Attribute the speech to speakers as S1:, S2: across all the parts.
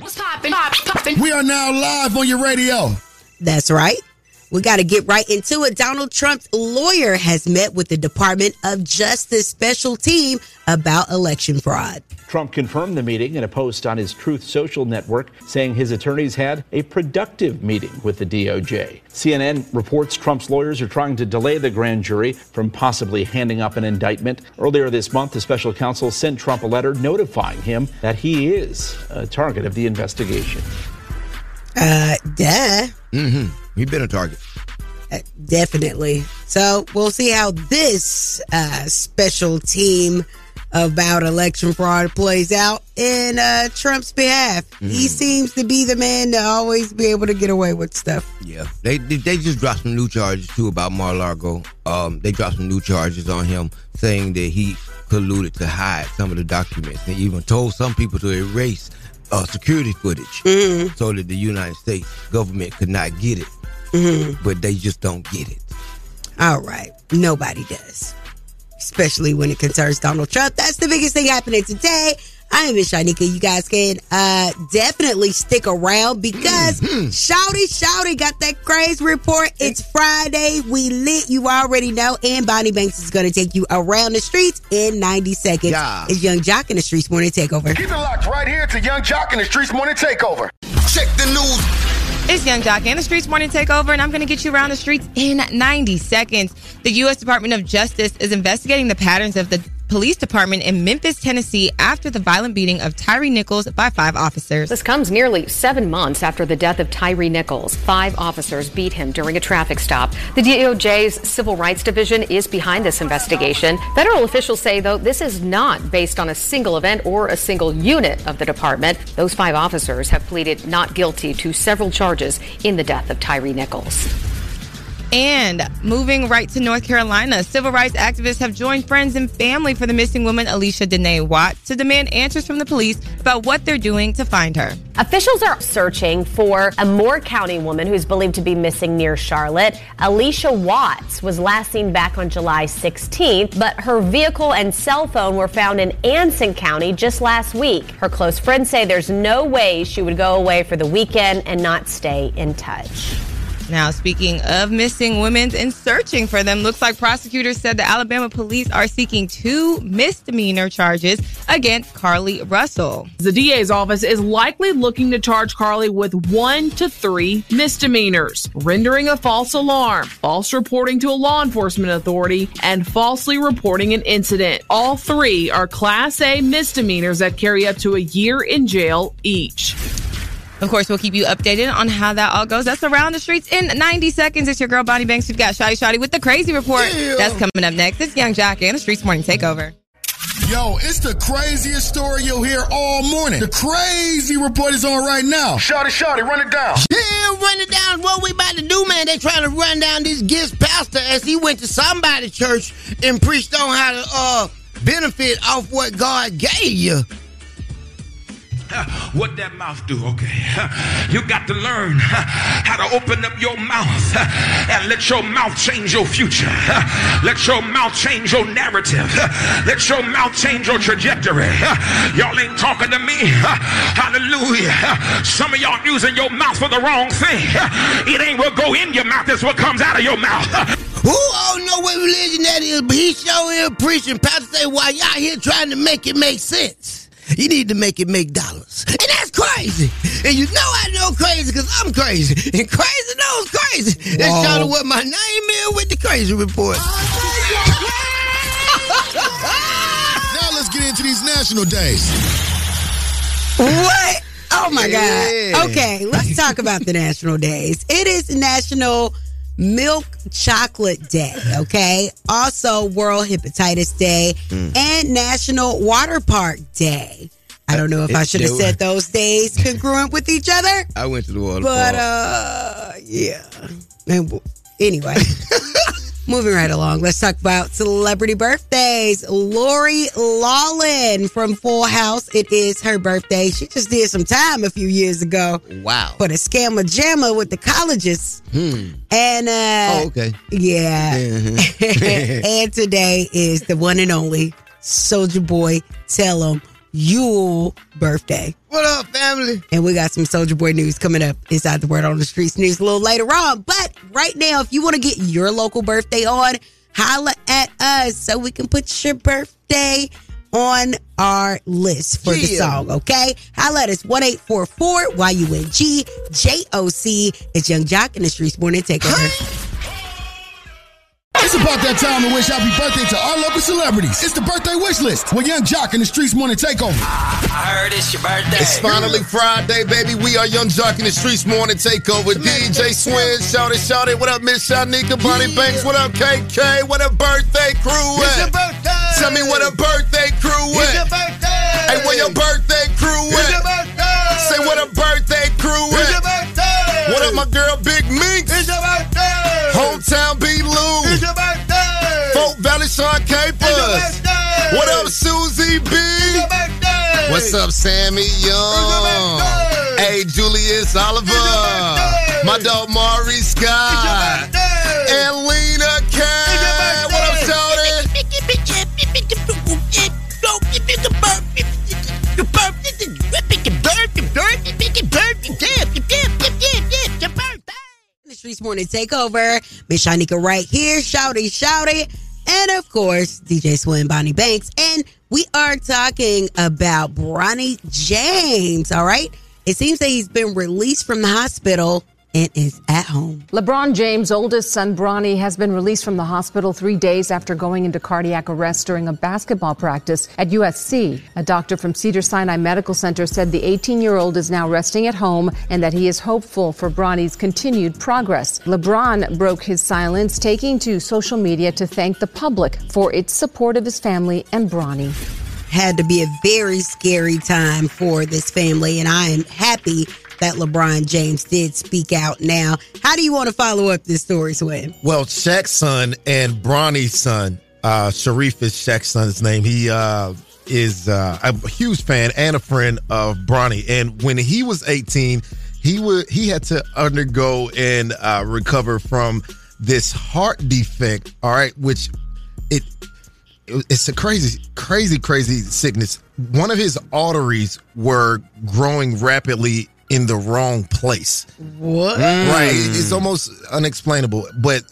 S1: What's poppin'? Poppin'.
S2: We are now live on your radio.
S3: That's right. We got to get right into it. Donald Trump's lawyer has met with the Department of Justice special team about election fraud.
S4: Trump confirmed the meeting in a post on his Truth Social network, saying his attorneys had a productive meeting with the DOJ. CNN reports Trump's lawyers are trying to delay the grand jury from possibly handing up an indictment. Earlier this month, the special counsel sent Trump a letter notifying him that he is a target of the investigation.
S3: Uh, duh.
S5: Mm-hmm. He's been a target.
S3: Uh, definitely. So we'll see how this uh, special team about election fraud plays out in uh, Trump's behalf. Mm. He seems to be the man to always be able to get away with stuff.
S5: Yeah, they they just dropped some new charges too about Mar-a-Lago. Um, they dropped some new charges on him, saying that he colluded to hide some of the documents. They even told some people to erase uh, security footage
S3: mm-hmm.
S5: so that the United States government could not get it.
S3: Mm-hmm.
S5: But they just don't get it.
S3: All right, nobody does especially when it concerns Donald Trump. That's the biggest thing happening today. I am Miss Shanika. You guys can uh, definitely stick around because mm-hmm. Shouty Shouty got that crazy report. It's Friday. We lit. You already know. And Bonnie Banks is going to take you around the streets in 90 seconds.
S5: Yeah.
S3: It's Yung Joc in the Streetz Morning Takeover.
S2: Keep it locked right here to Yung Joc in the Streetz Morning Takeover. Check the news.
S6: It's Yung Joc and the Streetz Morning Takeover, and I'm going to get you around the streets in 90 seconds. The U.S. Department of Justice is investigating the patterns of the police department in Memphis, Tennessee, after the violent beating of Tyre Nichols by five officers.
S7: This comes nearly seven months after the death of Tyre Nichols. Five officers beat him during a traffic stop. The DOJ's Civil Rights Division is behind this investigation. Federal officials say, though, this is not based on a single event or a single unit of the department. Those five officers have pleaded not guilty to several charges in the death of Tyre Nichols.
S6: And moving right to North Carolina, civil rights activists have joined friends and family for the missing woman, Allisha Dene Watt, to demand answers from the police about what they're doing to find her.
S8: Officials are searching for a Moore County woman who's believed to be missing near Charlotte. Allisha Watts was last seen back on July 16th, but her vehicle and cell phone were found in Anson County just last week. Her close friends say there's no way she would go away for the weekend and not stay in touch.
S6: Now, speaking of missing women and searching for them, looks like prosecutors said the Alabama police are seeking two misdemeanor charges against Carlee Russell.
S9: The DA's office is likely looking to charge Carlee with one to three misdemeanors rendering a false alarm, false reporting to a law enforcement authority, and falsely reporting an incident. All three are Class A misdemeanors that carry up to a year in jail each.
S6: Of course, we'll keep you updated on how that all goes. That's around the streets in 90 seconds. It's your girl Bonnie Banks. We've got Shotty Shotty with the crazy report.
S2: Yeah.
S6: That's coming up next. It's Yung Joc and the Streetz Morning Takeover.
S2: Yo, it's the craziest story you'll hear all morning. The crazy report is on right now. Shotty Shotty, run it down.
S5: Yeah, run it down. What we about to do, man? They trying to run down this guest pastor as he went to somebody's church and preached on how to uh benefit off what God gave you.
S1: What that mouth do? Okay. You got to learn how to open up your mouth and let your mouth change your future. Let your mouth change your narrative. Let your mouth change your trajectory. Y'all ain't talking to me. Hallelujah. Some of y'all using your mouth for the wrong thing. It ain't what go in your mouth, it's what comes out of your mouth.
S5: Who don't know what religion that is, but he sure here preaching. Pastor say, why y'all here trying to make it make sense? You need to make it make dollars. And that's that's crazy. And you know I know crazy because I'm crazy. And crazy knows crazy. That's
S2: Whoa.
S5: kind of what my name is with the crazy report.
S2: Now let's get into these national days.
S3: What? Oh my
S2: Yeah.
S3: God. Okay, let's talk about the national days. It is National Milk Chocolate Day, okay? Also, World Hepatitis Day
S5: Mm.
S3: and National Water Park Day. I don't know if I should have said those days congruent with each other,
S5: I went to the water
S3: but
S5: park.
S3: But, uh, yeah. And Anyway, moving right along, let's talk about celebrity birthdays. Lori Loughlin from Full House. It is her birthday. She just did some time a few years ago.
S5: Wow.
S3: For the scammer jammer with the colleges.
S5: Hmm.
S3: And uh
S5: Oh, okay.
S3: yeah. And today is the one and only Soulja Boy Tell 'em Yule birthday.
S5: What up, family?
S3: And we got some Soulja Boy news coming up inside the Word on the Streets news a little later on. But right now, if you want to get your local birthday on, holla at us so we can put your birthday on our list for the song, okay? Holla at us 1844 YUNG JOC. It's Yung Joc in the Streetz Morning Takeover.
S2: It's about that time to wish happy birthday to our local celebrities. It's the birthday wish list with Yung Joc in the Streetz Morning Takeover.
S10: I heard it's your birthday.
S11: It's finally Friday, baby. We are Yung Joc in the Streetz Morning Takeover. DJ Swin, shout it, shout it. What up, Miss Shanika, Bonnie Banks? What up, KK? What a birthday crew
S10: It's your birthday.
S11: Tell me what a birthday Capers. What up, Susie B? What's up, Sammy Young? Hey, Julius Oliver. My dog Maury Scott. And Lena K. What up, Shorty?
S3: the Streetz Morning Takeover. Miss Shanika right here. Shouty, shouty. And of course, DJ Swin, Bonnie Banks. And we are talking about Bronny James. All right. It seems that he's been released from the hospital and is at home.
S12: LeBron James' oldest son, Bronny, has been released from the hospital three days after going into cardiac arrest during a basketball practice at USC. A doctor from Cedar Sinai Medical Center said the 18 year old is now resting at home and that he is hopeful for Bronny's continued progress. LeBron broke his silence, taking to social media to thank the public for its support of his family and Bronny.
S3: Had to be a very scary time for this family, and I am happy that LeBron James did speak out now. How do you want to follow up this story, Swin?
S11: Well, Shaq's son and Bronny's son, uh, Shareef is Shaq's son's name. He uh, is uh, a huge fan and a friend of Bronny. And when he was 18, he would he had to undergo and uh, recover from this heart defect. All right, which it it's a crazy, crazy, crazy sickness. One of his arteries were growing rapidly in the wrong place.
S3: What?
S11: Right. It's almost unexplainable, but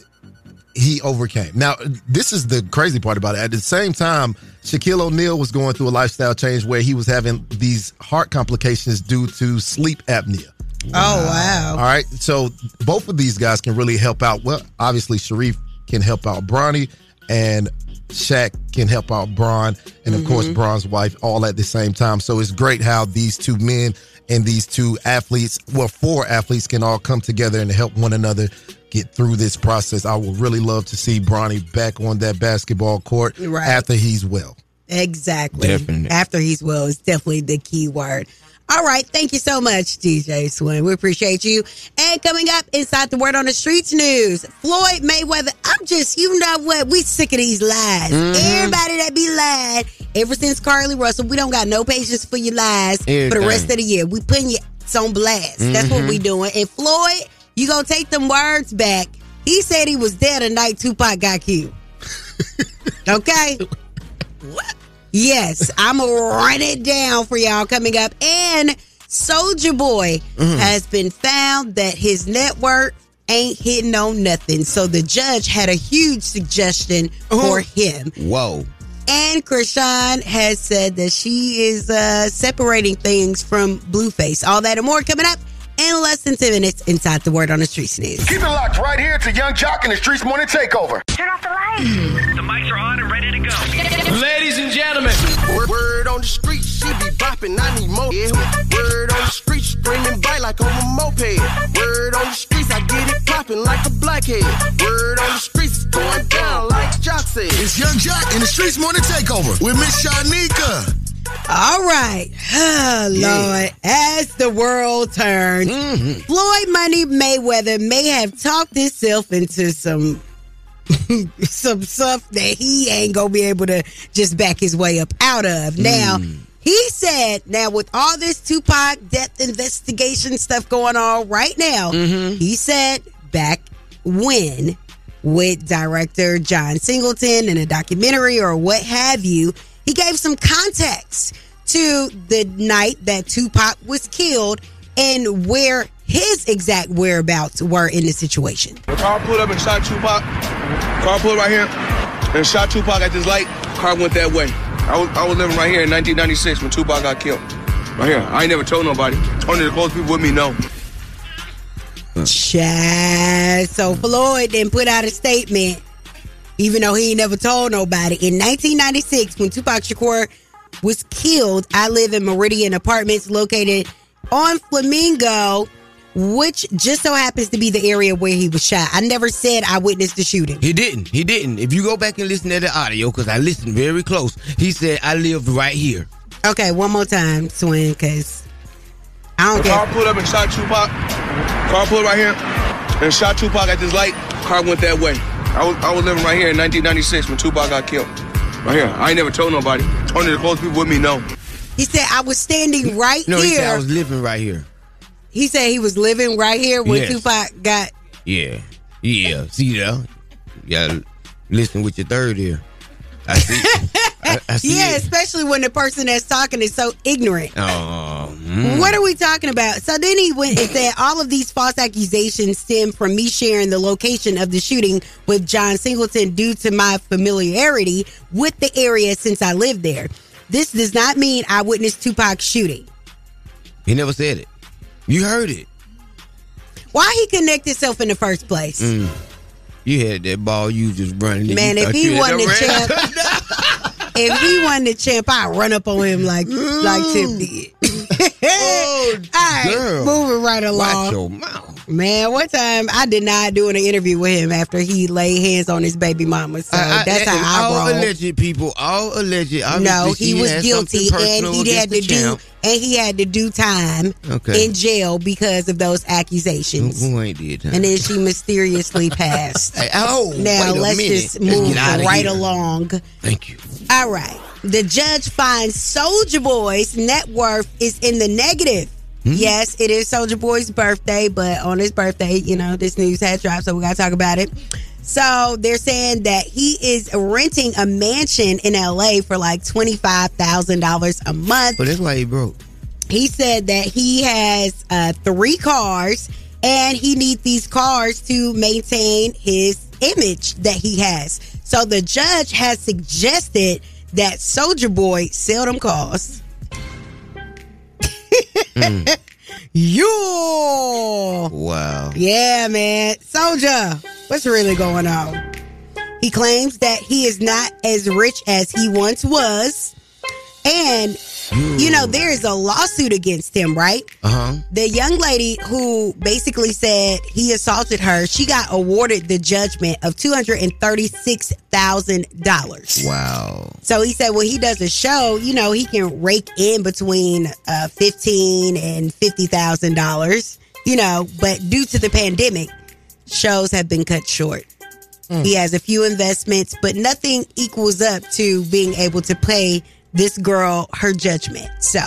S11: he overcame. Now, this is the crazy part about it. At the same time, Shaquille O'Neal was going through a lifestyle change where he was having these heart complications due to sleep apnea.
S3: Oh, wow.
S11: All right. So both of these guys can really help out. Well, obviously, Shareef can help out Bronny, and Shaq can help out Bron, and of course,
S3: Mm-hmm.
S10: Mhm.
S11: Bron's wife, all at the same time. So it's great how these two men and these two athletes, well, four athletes, can all come together and help one another get through this process. I would really love to see Bronny back on that basketball court
S3: Right.
S11: after he's well.
S3: Exactly.
S11: Definitely.
S3: After he's well is definitely the key word. All right. Thank you so much, DJ Swin. We appreciate you. And coming up inside the Word on the Streets news, Floyd Mayweather. I'm just, you know what? We sick of these lies.
S10: Mhm.
S3: Everybody that be lied ever since Carlee Russell, we don't got no patience for your lies for the rest of the year. We putting you on blast. That's what we doing. And Floyd, you gonna take them words back. He said he was there the night Tupac got killed. okay? Yes, I'm gonna run it down for y'all coming up. And Soulja Boy
S10: Mhm.
S3: has been found that his network ain't hitting on nothing. So the judge had a huge suggestion for him.
S5: Whoa.
S3: And Chrisean has said that she is uh, separating things from Blueface. All that and more coming up in less than 10 minutes inside the Word on the Streets news.
S2: Keep it locked right here to Yung Joc and the Streetz Morning Takeover.
S13: Turn off the lights.
S14: Street, she be bopping, I need more. Yeah. Word on the street, screaming bite like on a moped. Word on the streets, I get it popping like a blackhead. Word on the streets, it's going down like Joc said.
S2: It's Yung Joc in the Streetz Morning Takeover with Miss Shanika.
S3: All right. Oh, Lord. As the world turns, mm-hmm. Floyd Money Mayweather may have talked himself into some some stuff that he ain't gonna be able to just back his way up out of. Now, mm. he said, now with all this Tupac death investigation stuff going on right now, mm-hmm. he said back when with director John Singleton in a documentary or what have you, he gave some context to the night that Tupac was killed and where his exact whereabouts were in the situation.
S15: The car pulled up and shot Tupac. Car pulled right here and shot Tupac at this light. Car went that way. I was, I was living right here in 1996 when Tupac got killed. Right here. I ain't never told nobody. Only the close people with me know.
S3: Chad. So Floyd then put out a statement, even though he ain't never told nobody. In 1996, when Tupac Shakur was killed, I live in Meridian Apartments located on Flamingo, which just so happens to be the area where he was shot. I never said I witnessed the shooting.
S5: He didn't. He didn't. If you go back and listen to the audio, because I listened very close, he said, I lived right here.
S3: Okay, one more time, Swin, because I don't
S15: The
S3: care.
S15: car pulled up and shot Tupac. Car pulled right here and shot Tupac at this light. Car went that way. I was, I was living right here in 1996 when Tupac got killed. Right here. I ain't never told nobody. Only the close people with me know.
S3: He said I was standing right
S5: No, he
S3: here.
S5: said I was living right here.
S3: he said he was living right here when
S5: Yes.
S3: Tupac got.
S5: Yeah. Yeah. See? You gotta listen with your third ear. I see. I, I see
S3: Yeah,
S5: it.
S3: especially when the person that's talking is so ignorant.
S5: Oh. mm.
S3: What are we talking about? So then he went and said all of these false accusations stem from me sharing the location of the shooting with John Singleton due to my familiarity with the area since I lived there. This does not mean I witnessed Tupac shooting.
S5: He never said it. You heard it.
S3: Why he connect himself in the first place?
S5: Mm. You had that ball. You just running.
S3: Man, if he wasn't the champ, if he wasn't the champ, I'd run up on him like like Tip did.
S5: Oh,
S3: All right,
S5: girl.
S3: moving right along.
S5: Watch your mouth.
S3: Man, one time I denied doing an interview with him after he laid hands on his baby mama. So
S5: I- I-
S3: that's
S5: and
S3: how I
S5: all
S3: roll.
S5: alleged people, all alleged.
S3: No, he was guilty, and he had to do and he had to do time
S5: Okay.
S3: in jail because of those accusations.
S5: who ain't did that?
S3: And then she mysteriously passed.
S5: Hey, oh,
S3: now let's
S5: minute.
S3: just
S5: Let's
S3: move right
S5: here.
S3: along.
S5: Thank you.
S3: All right. The judge finds Soulja Boy's net worth is in the negative.
S5: Hmm?
S3: Yes, it is Soulja Boy's birthday, but on his birthday, you know, this news had dropped, so we got to talk about it. So they're saying that he is renting a mansion in LA for like $25,000 a month.
S5: But that's why he broke.
S3: He said that he has uh, three cars and he needs these cars to maintain his image that he has. So the judge has suggested that Soulja Boy seldom calls. cars. Mm. Yo!
S5: Wow.
S3: Yeah, man. Soldier, what's really going on? He claims that he is not as rich as he once was. And, you know, there is a lawsuit against him, right?
S5: Uh huh.
S3: The young lady who basically said he assaulted her, she got awarded the judgment of $236,000.
S5: Wow.
S3: So he said when he does a show, you know, he can rake in between uh, fifteen and fifty thousand dollars. You know, but due to the pandemic, shows have been cut short. He has a few investments, but nothing equals up to being able to pay this girl her judgment. So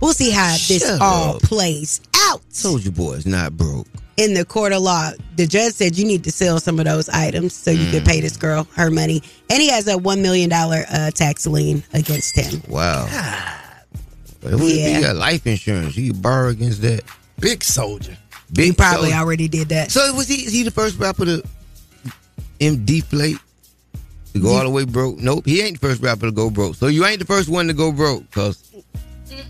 S3: we'll see how this
S5: Shut
S3: all
S5: up.
S3: plays out
S5: Soulja Boy is not broke.
S3: in the court of law. The judge said you need to sell some of those items so you can pay this girl her money, and he has a one million dollar uh, tax lien against him.
S5: Wow. But if he
S3: Yeah.
S5: got life insurance, he could borrow against that.
S11: Big soldier.
S5: Big
S3: he probably
S5: soldier.
S3: already did that.
S5: So was he? Is he the first rapper to in deflate to go all the way broke. Nope, he ain't the first rapper to go broke. So you ain't the first one to go broke, cause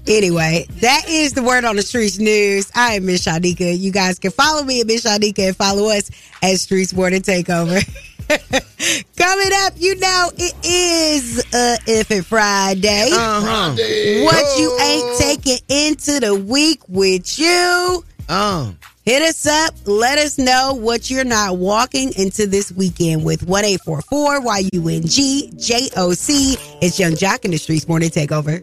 S3: Anyway, that is the word on the streets news. I am Miss Shanika. You guys can follow me at Miss Shanika and follow us at Streetz Morning Takeover. Coming up, you know it is uh Infant Friday.
S5: Uh-huh. Friday.
S3: What you ain't taking into the week with you?
S5: Oh.
S3: Hit us up. Let us know what you're not walking into this weekend with 1844 YUNG JOC. It's Yung Joc in the Streetz Morning Takeover.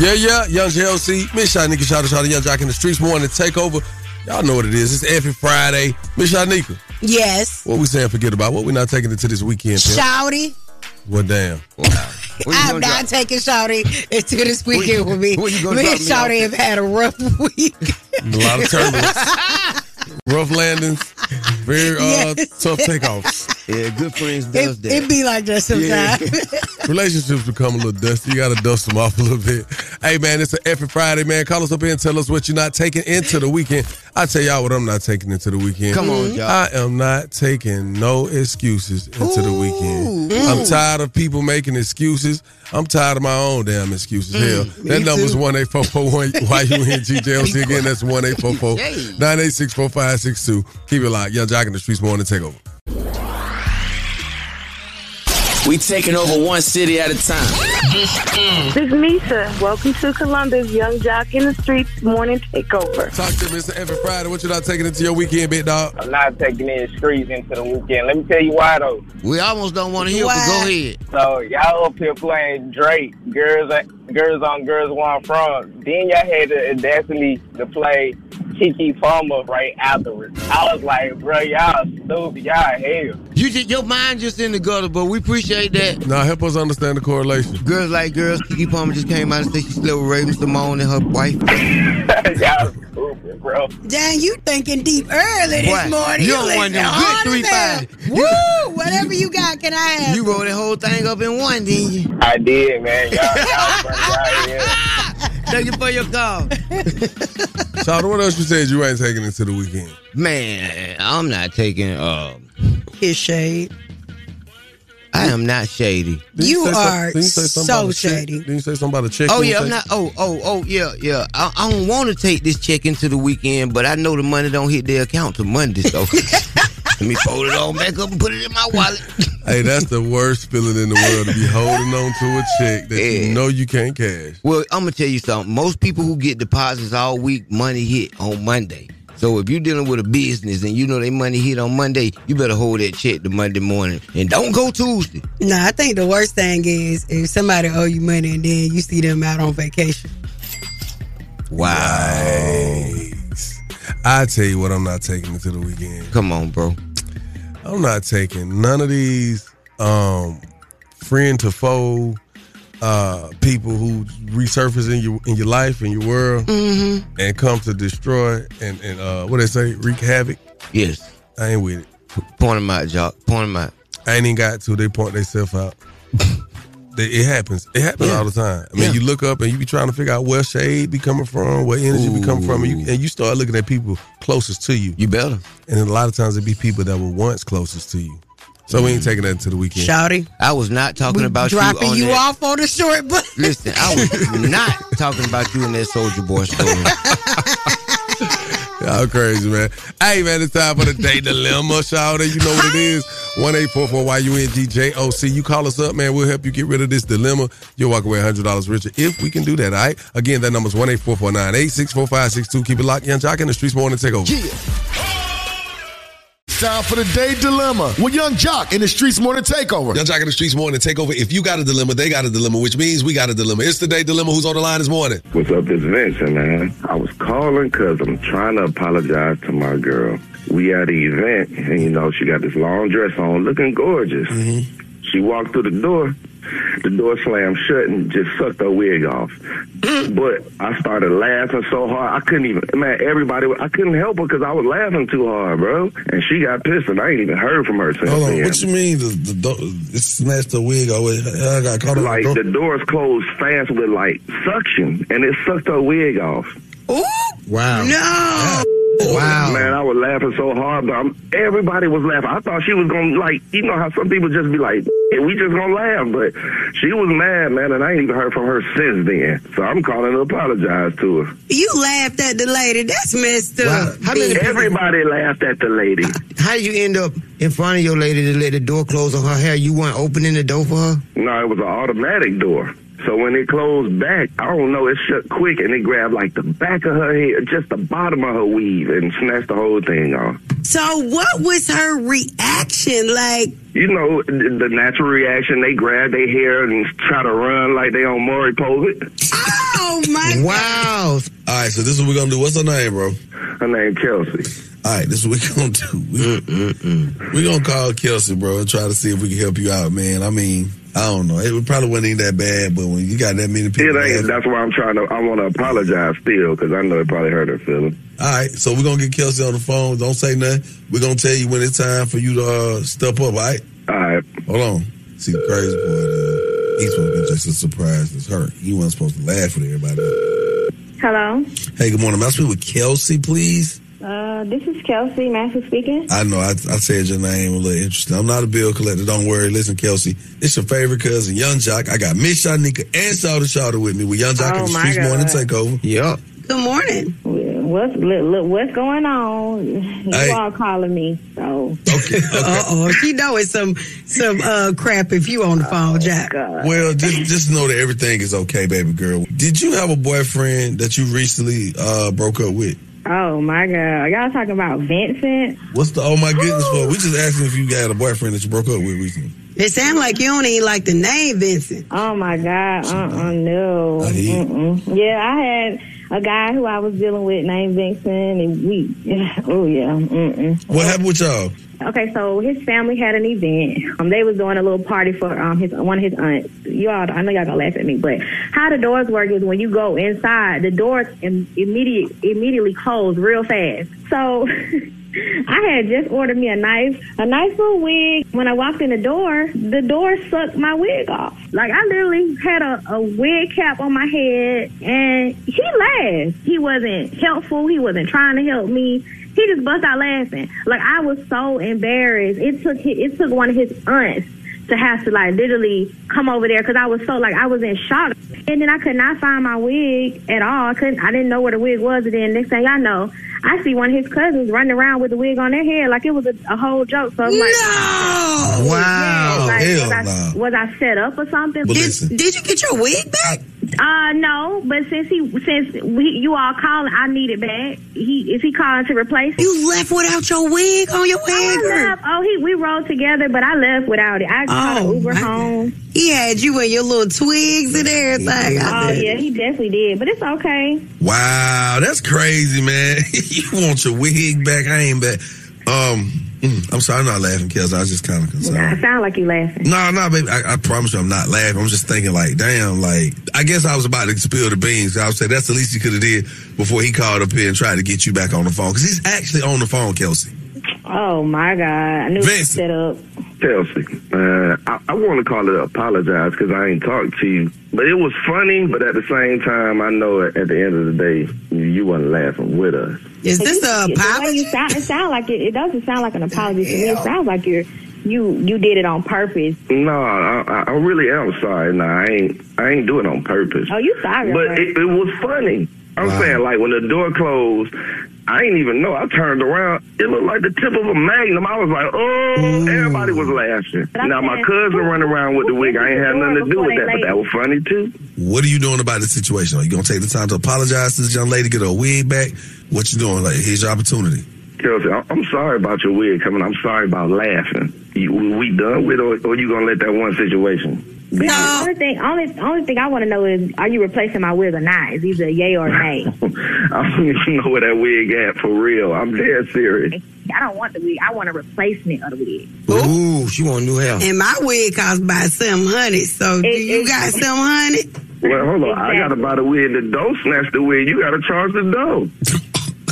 S16: Yeah, yeah, Yung Joc, Miss shout out, shout out, Yung Joc in the streets, morning takeover. Y'all know what it is. It's every Friday. Miss Shanika,
S3: Yes.
S16: what we saying forget about? What we not taking into this weekend, pimp?
S3: Shouty.
S16: Well, damn.
S3: I'm not taking Shouty into this weekend with me.
S16: where you gonna
S3: Me
S16: drop
S3: and
S16: me off
S3: Shouty have had a rough week.
S16: A lot of turbulence. Rough landings. Very uh,
S3: Yes.
S16: tough takeoffs.
S5: Yeah, good friends
S3: It, it be like that sometimes.
S16: Relationships become a little dusty. You got to dust them off a little bit. Hey, man, it's an effing Friday, man. Call us up here and tell us what you're not taking into the weekend. I tell y'all what I'm not taking into the weekend.
S5: Come on, y'all.
S16: I am not taking no excuses into the weekend.
S5: Ooh.
S16: I'm tired of people making excuses. I'm tired of my own damn excuses. Hell,
S5: Mm, me
S16: that number's
S5: too.
S16: one eight four four one YUNGJLC. Again, that's one eight four four nine eight six four five six two. Keep it locked. Yung Joc in the streets morning takeover.
S17: We taking over one city at a time.
S18: This is Misa. Welcome to Columbus, Yung Joc in the Streetz Morning Takeover.
S16: Talk to me, Mr. Every Friday. What you not taking into your weekend, big dog?
S19: I'm not taking any streets into the weekend. Let me tell you why though.
S5: We almost don't want to hear, but go ahead.
S19: So y'all up here playing Drake, girls, girls on girls one I'm from. Then y'all had the audacity to play Keke Palmer right afterwards. I was like, bro, y'all stupid, y'all hell.
S5: You just, your mind just in the gutter, but we appreciate that.
S16: Now help us understand the correlation.
S5: Girls like girls. Keke Palmer just came out and said she slept with Raven-Symoné and her wife.
S19: y'all bro.
S3: Dang, you thinking deep early this
S5: Boy,
S3: morning.
S5: you
S3: You
S5: don't want
S3: listening
S5: them
S3: hard
S5: good
S3: as hell.
S5: 350.
S3: Woo! Whatever you got, can I have?
S5: You wrote that whole thing up in one, didn't you?
S19: I did, man. Y'all, y'all funny out here.
S5: Thank you for your call.
S16: Shout what else you said you ain't taking into the weekend?
S5: Man, I'm not taking. Uh,
S3: His shade.
S5: I am not shady.
S16: Didn't
S3: You
S16: say some-
S3: are
S16: didn't you say something
S3: so
S16: about a
S3: shady.
S16: Didn't you say something about a check?
S5: Oh yeah, I'm not. Oh oh oh yeah yeah. I, I don't want to take this check into the weekend, but I know the money don't hit their account till Monday, so let me fold it all back up and put it in my wallet.
S16: Hey, that's the worst feeling in the world to be holding on to a check that you know you can't cash.
S5: Well, I'm gonna tell you something. Most people who get deposits all week, money hit on Monday. So if you're dealing with a business and you know they money hit on Monday, you better hold that check to Monday morning and don't go Tuesday.
S3: Nah, I think the worst thing is if somebody owe you money and then you see them out on vacation.
S5: Wow.
S16: I tell you what, I'm not taking into the weekend.
S5: Come on, bro.
S16: I'm not taking none of these um, friend to foe uh, people who resurface in your in your life in your world
S5: Mm-hmm.
S16: and come to destroy and and uh, what they say wreak havoc.
S5: Yes.
S16: I ain't with it.
S5: Point them out, Joc. Point them out.
S16: I ain't even got to. They point themselves out. They- it happens. It happens
S5: Yeah.
S16: all the time. I mean,
S5: Yeah.
S16: you look up and you be trying to figure out where shade be coming from, where energy be coming from, and you, and you start looking at people closest to you.
S5: You better.
S16: And a lot of times it be people that were once closest to you. So we ain't taking that into the weekend.
S3: Shouty.
S5: I was not talking
S3: We
S5: about
S3: dropping
S5: you on
S3: you
S5: that.
S3: off on the short bus.
S5: Listen, I was not talking about you in that Soulja Boy story.
S16: Y'all crazy, man. Hey, man, it's time for the day dilemma, Shawty. You know what it is. 1-844-Y-U-N-G-J-O-C. You call us up, man. We'll help you get rid of this dilemma. You'll walk away $100 richer if we can do that, all right? Again, that number's 1-844-986-4562. Keep it locked. Yung Joc in the streets morning take over.
S2: Time for the day dilemma with Yung Joc in the Streetz Morning Takeover.
S16: Yung Joc in the streets morning Takeover. If you got a dilemma, they got a dilemma, which means we got a dilemma. It's the day dilemma. Who's on the line this morning?
S20: What's up, this Vincent, man? I was calling because I'm trying to apologize to my girl. We at an event, and you know, she got this long dress on, looking gorgeous. Mm-hmm. She walked through the door. The door slammed shut and just sucked her wig off. but I started laughing so hard I couldn't even. Man, everybody, I couldn't help her because I was laughing too hard, bro. And she got pissed, and I ain't even heard from her since
S16: Hold on,
S20: then.
S16: what you mean? The, the door, it smashed the wig away. I got caught up.
S20: Like the doors closed fast with like suction, and it sucked her wig off. Ooh.
S5: Wow.
S20: No. Wow. Man, I was laughing so hard, but I'm, everybody was laughing. I thought she was gonna like, you know how some people just be like, we just gonna laugh, but she was mad, man, and I ain't even heard from her since then. So I'm calling to apologize to her.
S3: You laughed at the lady. That's messed up.
S5: How many people-
S20: Everybody laughed at the lady.
S5: How did you end up in front of your lady to let the door close on her hair? You weren't opening the door for her?
S20: No, it was an automatic door. So when it closed back, I don't know, it shut quick and it grabbed like the back of her head, just the bottom of her weave, and snatched the whole thing off.
S3: So what was her reaction? Like,
S20: You know, the the natural reaction, they grab their hair and try to run like they on Maury Povich.
S3: oh my
S5: Wow.
S16: All right, so this is what we're gonna do. What's her name, bro?
S20: Her name Kelsey.
S16: All right, this is what we're gonna do. We, we're gonna call Kelsey, bro, and try to see if we can help you out, man. I mean, I don't know. It probably wasn't even that bad, but when you got that many people,
S20: It
S16: people,
S20: ain't. That's why I'm trying to. I want to apologize still because I know it probably hurt her feelings.
S16: All right, so we're gonna get Kelsey on the phone. Don't say nothing. We're gonna tell you when it's time for you to uh, step up. All right.
S20: All right.
S16: Hold on. See the crazy boy. Uh, he's supposed to be just as surprised as her. He wasn't supposed to laugh with everybody.
S21: Hello.
S16: Hey, good morning. May I speak with Kelsey, please?
S21: Uh, this is Kelsey Master speaking.
S16: I know I, I said your name a little interesting. I'm not a bill collector. Don't worry. Listen, Kelsey, it's your favorite cousin, Yung Joc. I got Miss Shanika and Shawty Shawty with me with Yung Joc
S21: Oh,
S16: and the
S21: my
S16: Streets
S21: God.
S16: Morning Takeover.
S5: Yep.
S3: Good morning.
S21: What's look, look, what's going on? You
S16: Hey.
S21: all calling me, so Okay.
S3: Uh oh, she know it's some some uh crap if you on the phone, Joc.
S16: Well, just just know that everything is okay, baby girl. Did you have a boyfriend that you recently uh, broke up with?
S21: Oh my god, y'all talking about Vincent?
S16: What's the oh my goodness for? We just asking if you got a boyfriend that you broke up with recently.
S3: It sound like you don't even like the name Vincent.
S21: Oh my god, uh uh no. Yeah, I had a guy who I was dealing with named Vincent, and we, yeah, oh yeah, mm-mm.
S16: What happened with y'all?
S21: Okay, so his family had an event. Um, they was doing a little party for um his one of his aunts. You all, I know y'all gonna laugh at me, but how the doors work is when you go inside, the doors im- immediate immediately close real fast. So. I had just ordered me a nice, a nice little wig. When I walked in the door, the door sucked my wig off. Like I literally had a, a wig cap on my head, and he laughed. He wasn't helpful. He wasn't trying to help me. He just bust out laughing. Like I was so embarrassed. It took hi- it took one of his aunts to have to like literally come over there because I was so like I was in shock. And then I could not find my wig at all. I couldn't. I didn't know where the wig was. And then next thing I know, I see one of his cousins running around with the wig on their head like it was a, a whole joke. So I'm like,
S3: no,
S5: wow,
S21: like,
S16: hell
S21: was, I,
S16: no.
S21: was I set up or something?
S16: But listen,
S3: Did you get your wig back?
S21: Uh, no, but since he since we, you all calling, I need it back. He is he calling to replace it?
S3: You left without your wig on your head. girl.
S21: left. Oh, he we rode together, but I left without it. I called
S3: Oh,
S21: an Uber
S3: my
S21: home.
S3: He had you in your little twigs and everything. I
S21: Oh
S3: bet.
S21: yeah, he definitely did, but it's okay.
S16: wow, that's crazy, man. you want your wig back? I ain't back. Um, mm, I'm sorry, I'm not laughing, Kelsey. I was just kind of concerned.
S21: I sound like you laughing.
S16: No, no, baby. I, I promise you, I'm not laughing. I'm just thinking, like, damn, like, I guess I was about to spill the beans. I would say that's the least he could have did before he called up here and tried to get you back on the phone because he's actually on the phone, Kelsey.
S21: Oh my God, I knew it was
S16: Vincent.
S21: set up.
S20: Chelsea, uh, I, I want to call it apologize because I ain't talked to you. But it was funny, but at the same time, I know at at the end of the day, you, you wasn't laughing with us.
S3: Is this a apology?
S21: you sound, it sound like it. It doesn't sound like an apology to me. It sounds like you're you you did it on purpose.
S20: No, I, I- I really am sorry. No, I ain't. I ain't doing it on purpose.
S21: Oh, you sorry?
S20: But it, it was funny. I'm saying, like when the door closed, I ain't even know. I turned around. It looked like the tip of a magnum. I was like, oh, everybody was laughing.
S21: But
S20: Now my cousin
S21: who-
S20: running around with the wig. I ain't had nothing to do with that,
S21: they
S20: but that was funny too.
S16: What are you doing about the situation? Are you gonna take the time to apologize to this young lady, get her wig back? What you doing? Like, here's your opportunity.
S20: Kelsey, I- I'm sorry about your wig coming. I'm sorry about laughing. You, we done with, or, or you gonna let that one situation
S21: No. Only thing, only, only thing I want to know is, are you replacing my wig or not? Is either a yay or a nay.
S20: I don't even know where that wig at for real. I'm dead serious.
S21: I don't want the wig. I want a replacement of the wig.
S5: Ooh, she want new hair.
S3: And my wig costs about seven hundred. So do you got seven hundred?
S20: Well, hold on. I got to buy the wig. The dough snatch the wig. You got to charge the dough.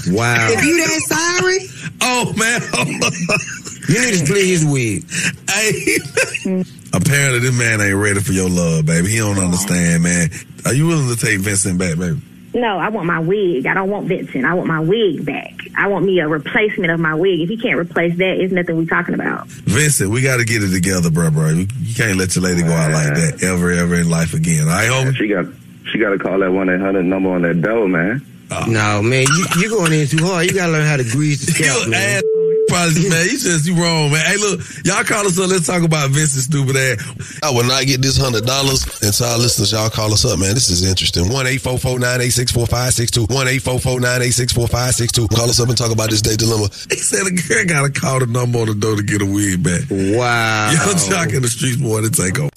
S5: Wow.
S3: If you that sorry,
S16: Oh man,
S5: you need to split his wig.
S16: Hey, apparently this man ain't ready for your love, baby. He don't understand, man. Are you willing to take Vincent back, baby?
S21: No, I want my wig. I don't want Vincent. I want my wig back. I want me a replacement of my wig. If he can't replace that, it's nothing we talking about.
S16: Vincent, we got to get it together, bro, bro. You you can't let your lady go out like that ever, ever in life again. All right, homie?
S20: She got she got to call that one eight hundred number on that dough, man. Ah.
S5: No, man, you, you're going in too hard. You gotta learn how to grease the scalp, man.
S16: Probably, man, you just you wrong, man. Hey, look, y'all call us up. Let's talk about Vincent's stupid ass.
S22: I will not get this hundred dollars. And to our listeners, y'all call us up, man. This is interesting. One eight four four nine eight six four five six two. One eight four four nine eight six four five six two. Call us up and talk about this day dilemma.
S16: He said a girl got to call the number on the door to get a wig back.
S5: Wow.
S16: Yung Joc in the streets more to take over.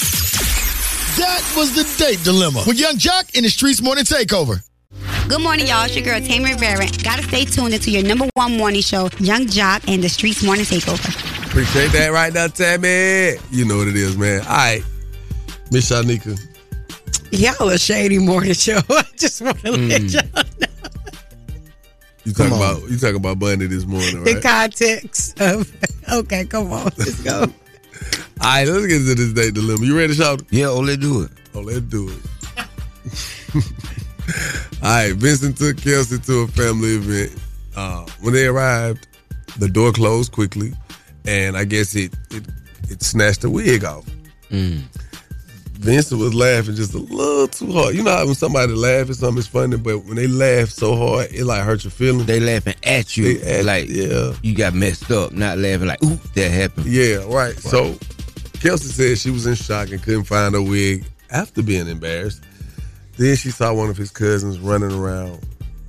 S2: That was the date dilemma with Yung Joc in the Streetz Morning Takeover.
S23: Good morning, y'all. It's your girl, Tammy Rivera. Gotta stay tuned into your number one morning show, Yung Joc and the Streetz Morning Takeover.
S16: Appreciate that right now, Tammy. You know what it is, man. All right. Miss Shanika.
S3: y'all a shady morning show. I just want to let
S16: Mm.
S3: y'all know.
S16: You talking about you talking about Bunny this morning,
S3: the context of. Okay, come on, let's go.
S16: All right, let's get into this day dilemma. You ready, to Shout?
S5: Yeah, oh, let's do it.
S16: Oh, let's do it. All right, Vincent took Kelsey to a family event. Uh, when they arrived, the door closed quickly, and I guess it it, it snatched the wig off. Vincent was laughing just a little too hard. You know how when somebody laughs at something, it's funny, but when they laugh so hard, it like hurts your feelings.
S5: They laughing at you,
S16: They at-
S5: like
S16: yeah.
S5: you got messed up, not laughing like, ooh, that happened.
S16: Yeah, right. So Kelsey said she was in shock and couldn't find her wig after being embarrassed. Then she saw one of his cousins running around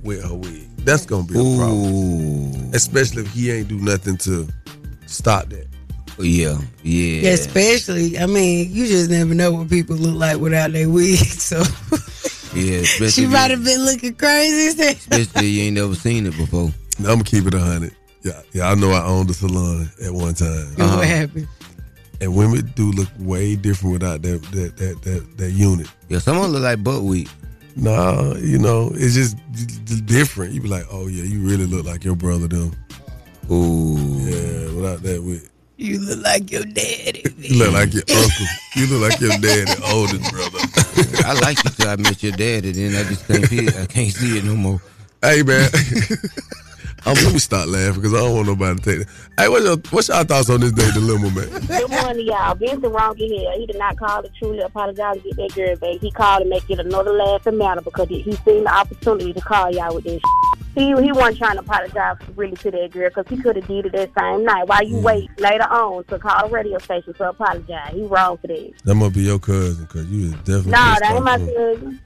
S16: with her wig. That's gonna be a problem. Especially if he ain't do nothing to stop that.
S5: Yeah, yeah.
S3: Especially, I mean, you just never know what people look like without their wig. So
S5: Yeah, especially,
S3: she might have been looking crazy.
S5: especially you ain't never seen it before.
S16: I'm gonna keep it a hundred. Yeah, yeah. I know I owned a salon at one time.
S3: And What uh-huh. happened?
S16: And women do look way different without that that that that, that unit.
S5: Yeah, some of them look like butt weed.
S16: Nah, you know, it's just d- d- different. You be like, oh yeah, you really look like your brother them.
S5: Ooh.
S16: Yeah, without that wig.
S3: You look like your daddy.
S16: You look like your uncle. You look like your dad and oldest brother.
S5: I like you till I met your dad, and then I just can't see it. I can't see it no more.
S16: Hey man, um, let me stop laughing because I don't want nobody to take it. Hey, what's your what's your thoughts on this day dilemma, man?
S24: Good morning, y'all. Vincent wrong here. He did not call to truly apologize to get that girl back. He called to make it another laughing matter because he, he seen the opportunity to call y'all with this. He he wasn't trying to apologize really to that girl because he could have did it that same night. While you mm. wait later on to call the radio station to apologize, he wrong for that.
S16: That must be your cousin because you is definitely.
S24: No,
S16: pissed
S24: that ain't my cousin.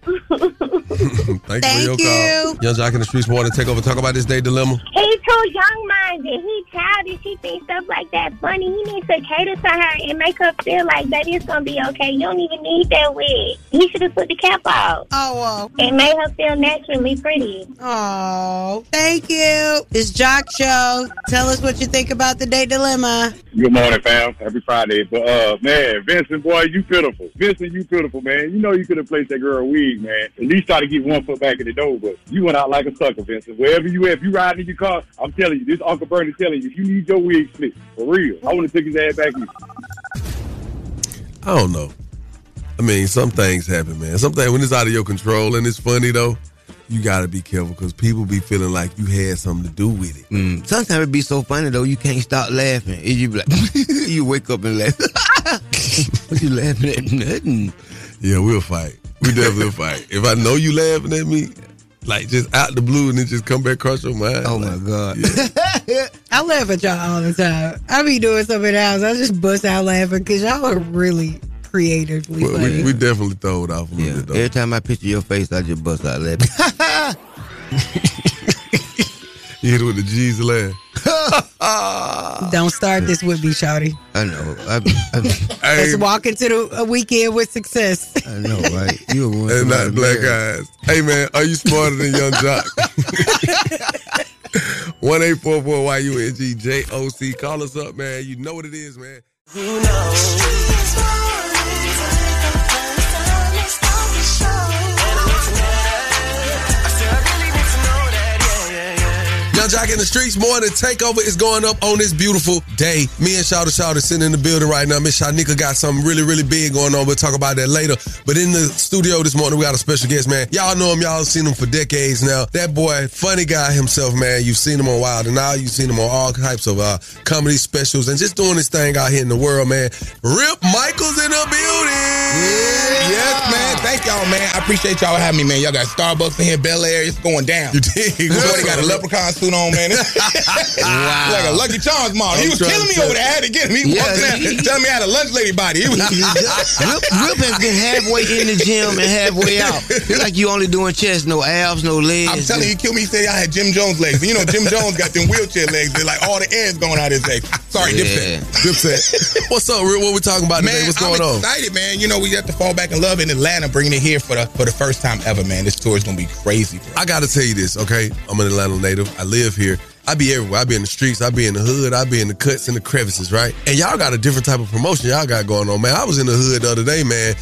S16: Thank you for your call. Yung Joc in the streets want to take over. Talk about this day dilemma.
S25: He's too young minded. He childish. He thinks stuff like that funny. He needs to cater to her and make her feel like that it's gonna be okay. You don't even need that wig. He should have put the cap out.
S3: Oh well.
S25: It made her feel naturally pretty.
S3: Oh, thank you. It's Joc Show. Tell us what you think about the day dilemma.
S17: Good morning, fam. Happy Friday. But uh man, Vincent, boy, you pitiful. Vincent, you pitiful, man. You know you could have placed that girl a wig, man. At least try to get one foot back in the door, but you went out like a sucker, Vincent. Wherever you at, if you riding in your car, I'm telling you, this Uncle Bernie telling you, if you need your wig split, for real. I want to take his ass back in.
S16: I don't know. I mean, some things happen, man. Some things when it's out of your control and it's funny though, you gotta be careful because people be feeling like you had something to do with it.
S5: Mm. Sometimes it be so funny though, you can't stop laughing. And you be like, you wake up and laugh. what you laughing at? Nothing.
S16: Yeah, we'll fight. We definitely fight. If I know you laughing at me, like just out the blue and then just come back across your mind.
S5: Oh my god.
S3: I laugh at y'all all the time. I be doing something in the house. I just bust out laughing because y'all are really creatively
S16: Well,
S3: funny.
S16: we, we definitely throw it off a little
S5: Yeah.
S16: bit though.
S5: Every time I picture your face, I just bust out laughing.
S16: You hit it with the G's laugh.
S3: Don't start this with me, Shawty.
S5: I know. I,
S3: Let's walk into the a weekend with success.
S5: I know, right? You were one
S13: And not black eyes. Hey man, are you smarter than Yung Joc? One eight four four Y U N G J O C. Call us up, man. You know what it is, man.
S16: Young Joc in the streets morning takeover is going up on this beautiful day. Me and Shouter Shouter sitting in the building right now. Miss Shanika got something really, really big going on. We'll talk about that later. But in the studio this morning, we got a special guest, man. Y'all know him. Y'all seen him for decades now. That boy, funny guy himself, man. You've seen him on Wild 'N Out. You've seen him on all types of uh, comedy specials and just doing his thing out here in the world, man. Rip Micheals in the building.
S26: Yes, man. Thank y'all, man. I appreciate y'all having me, man. Y'all got Starbucks in here, Bel Air. It's going down.
S16: You dig?
S26: Shorty got a leprechaun suit on, man.
S5: Wow.
S26: like a Lucky Charms model. He was killing me
S16: tell
S26: over there. I had to get him. He
S5: Yeah,
S26: walked
S5: he-
S26: in telling me I had a lunch lady body. He was,
S5: Rip, Rip has been halfway in the gym and halfway out. It's like you only doing chest, no abs, no legs.
S26: I'm telling you, he killed me. He said I had Jim Jones legs. And you know, Jim Jones got them wheelchair legs. They're like all the air's going out his legs. Sorry,
S5: Yeah.
S26: Dipset.
S16: Dipset. What's up, Rip? What we talking about today?
S26: Man,
S16: What's going
S26: I'm
S16: on?
S26: excited, man. You know, we have to fall back in love in Atlanta, bringing it here for the for the first time ever, man. This tour is gonna be crazy, bro.
S16: I gotta tell you this, okay? I'm an Atlanta native. I live here. I be everywhere. I be in the streets. I be in the hood. I be in the cuts and the crevices, right? And y'all got a different type of promotion y'all got going on, man. I was in the hood the other day, man.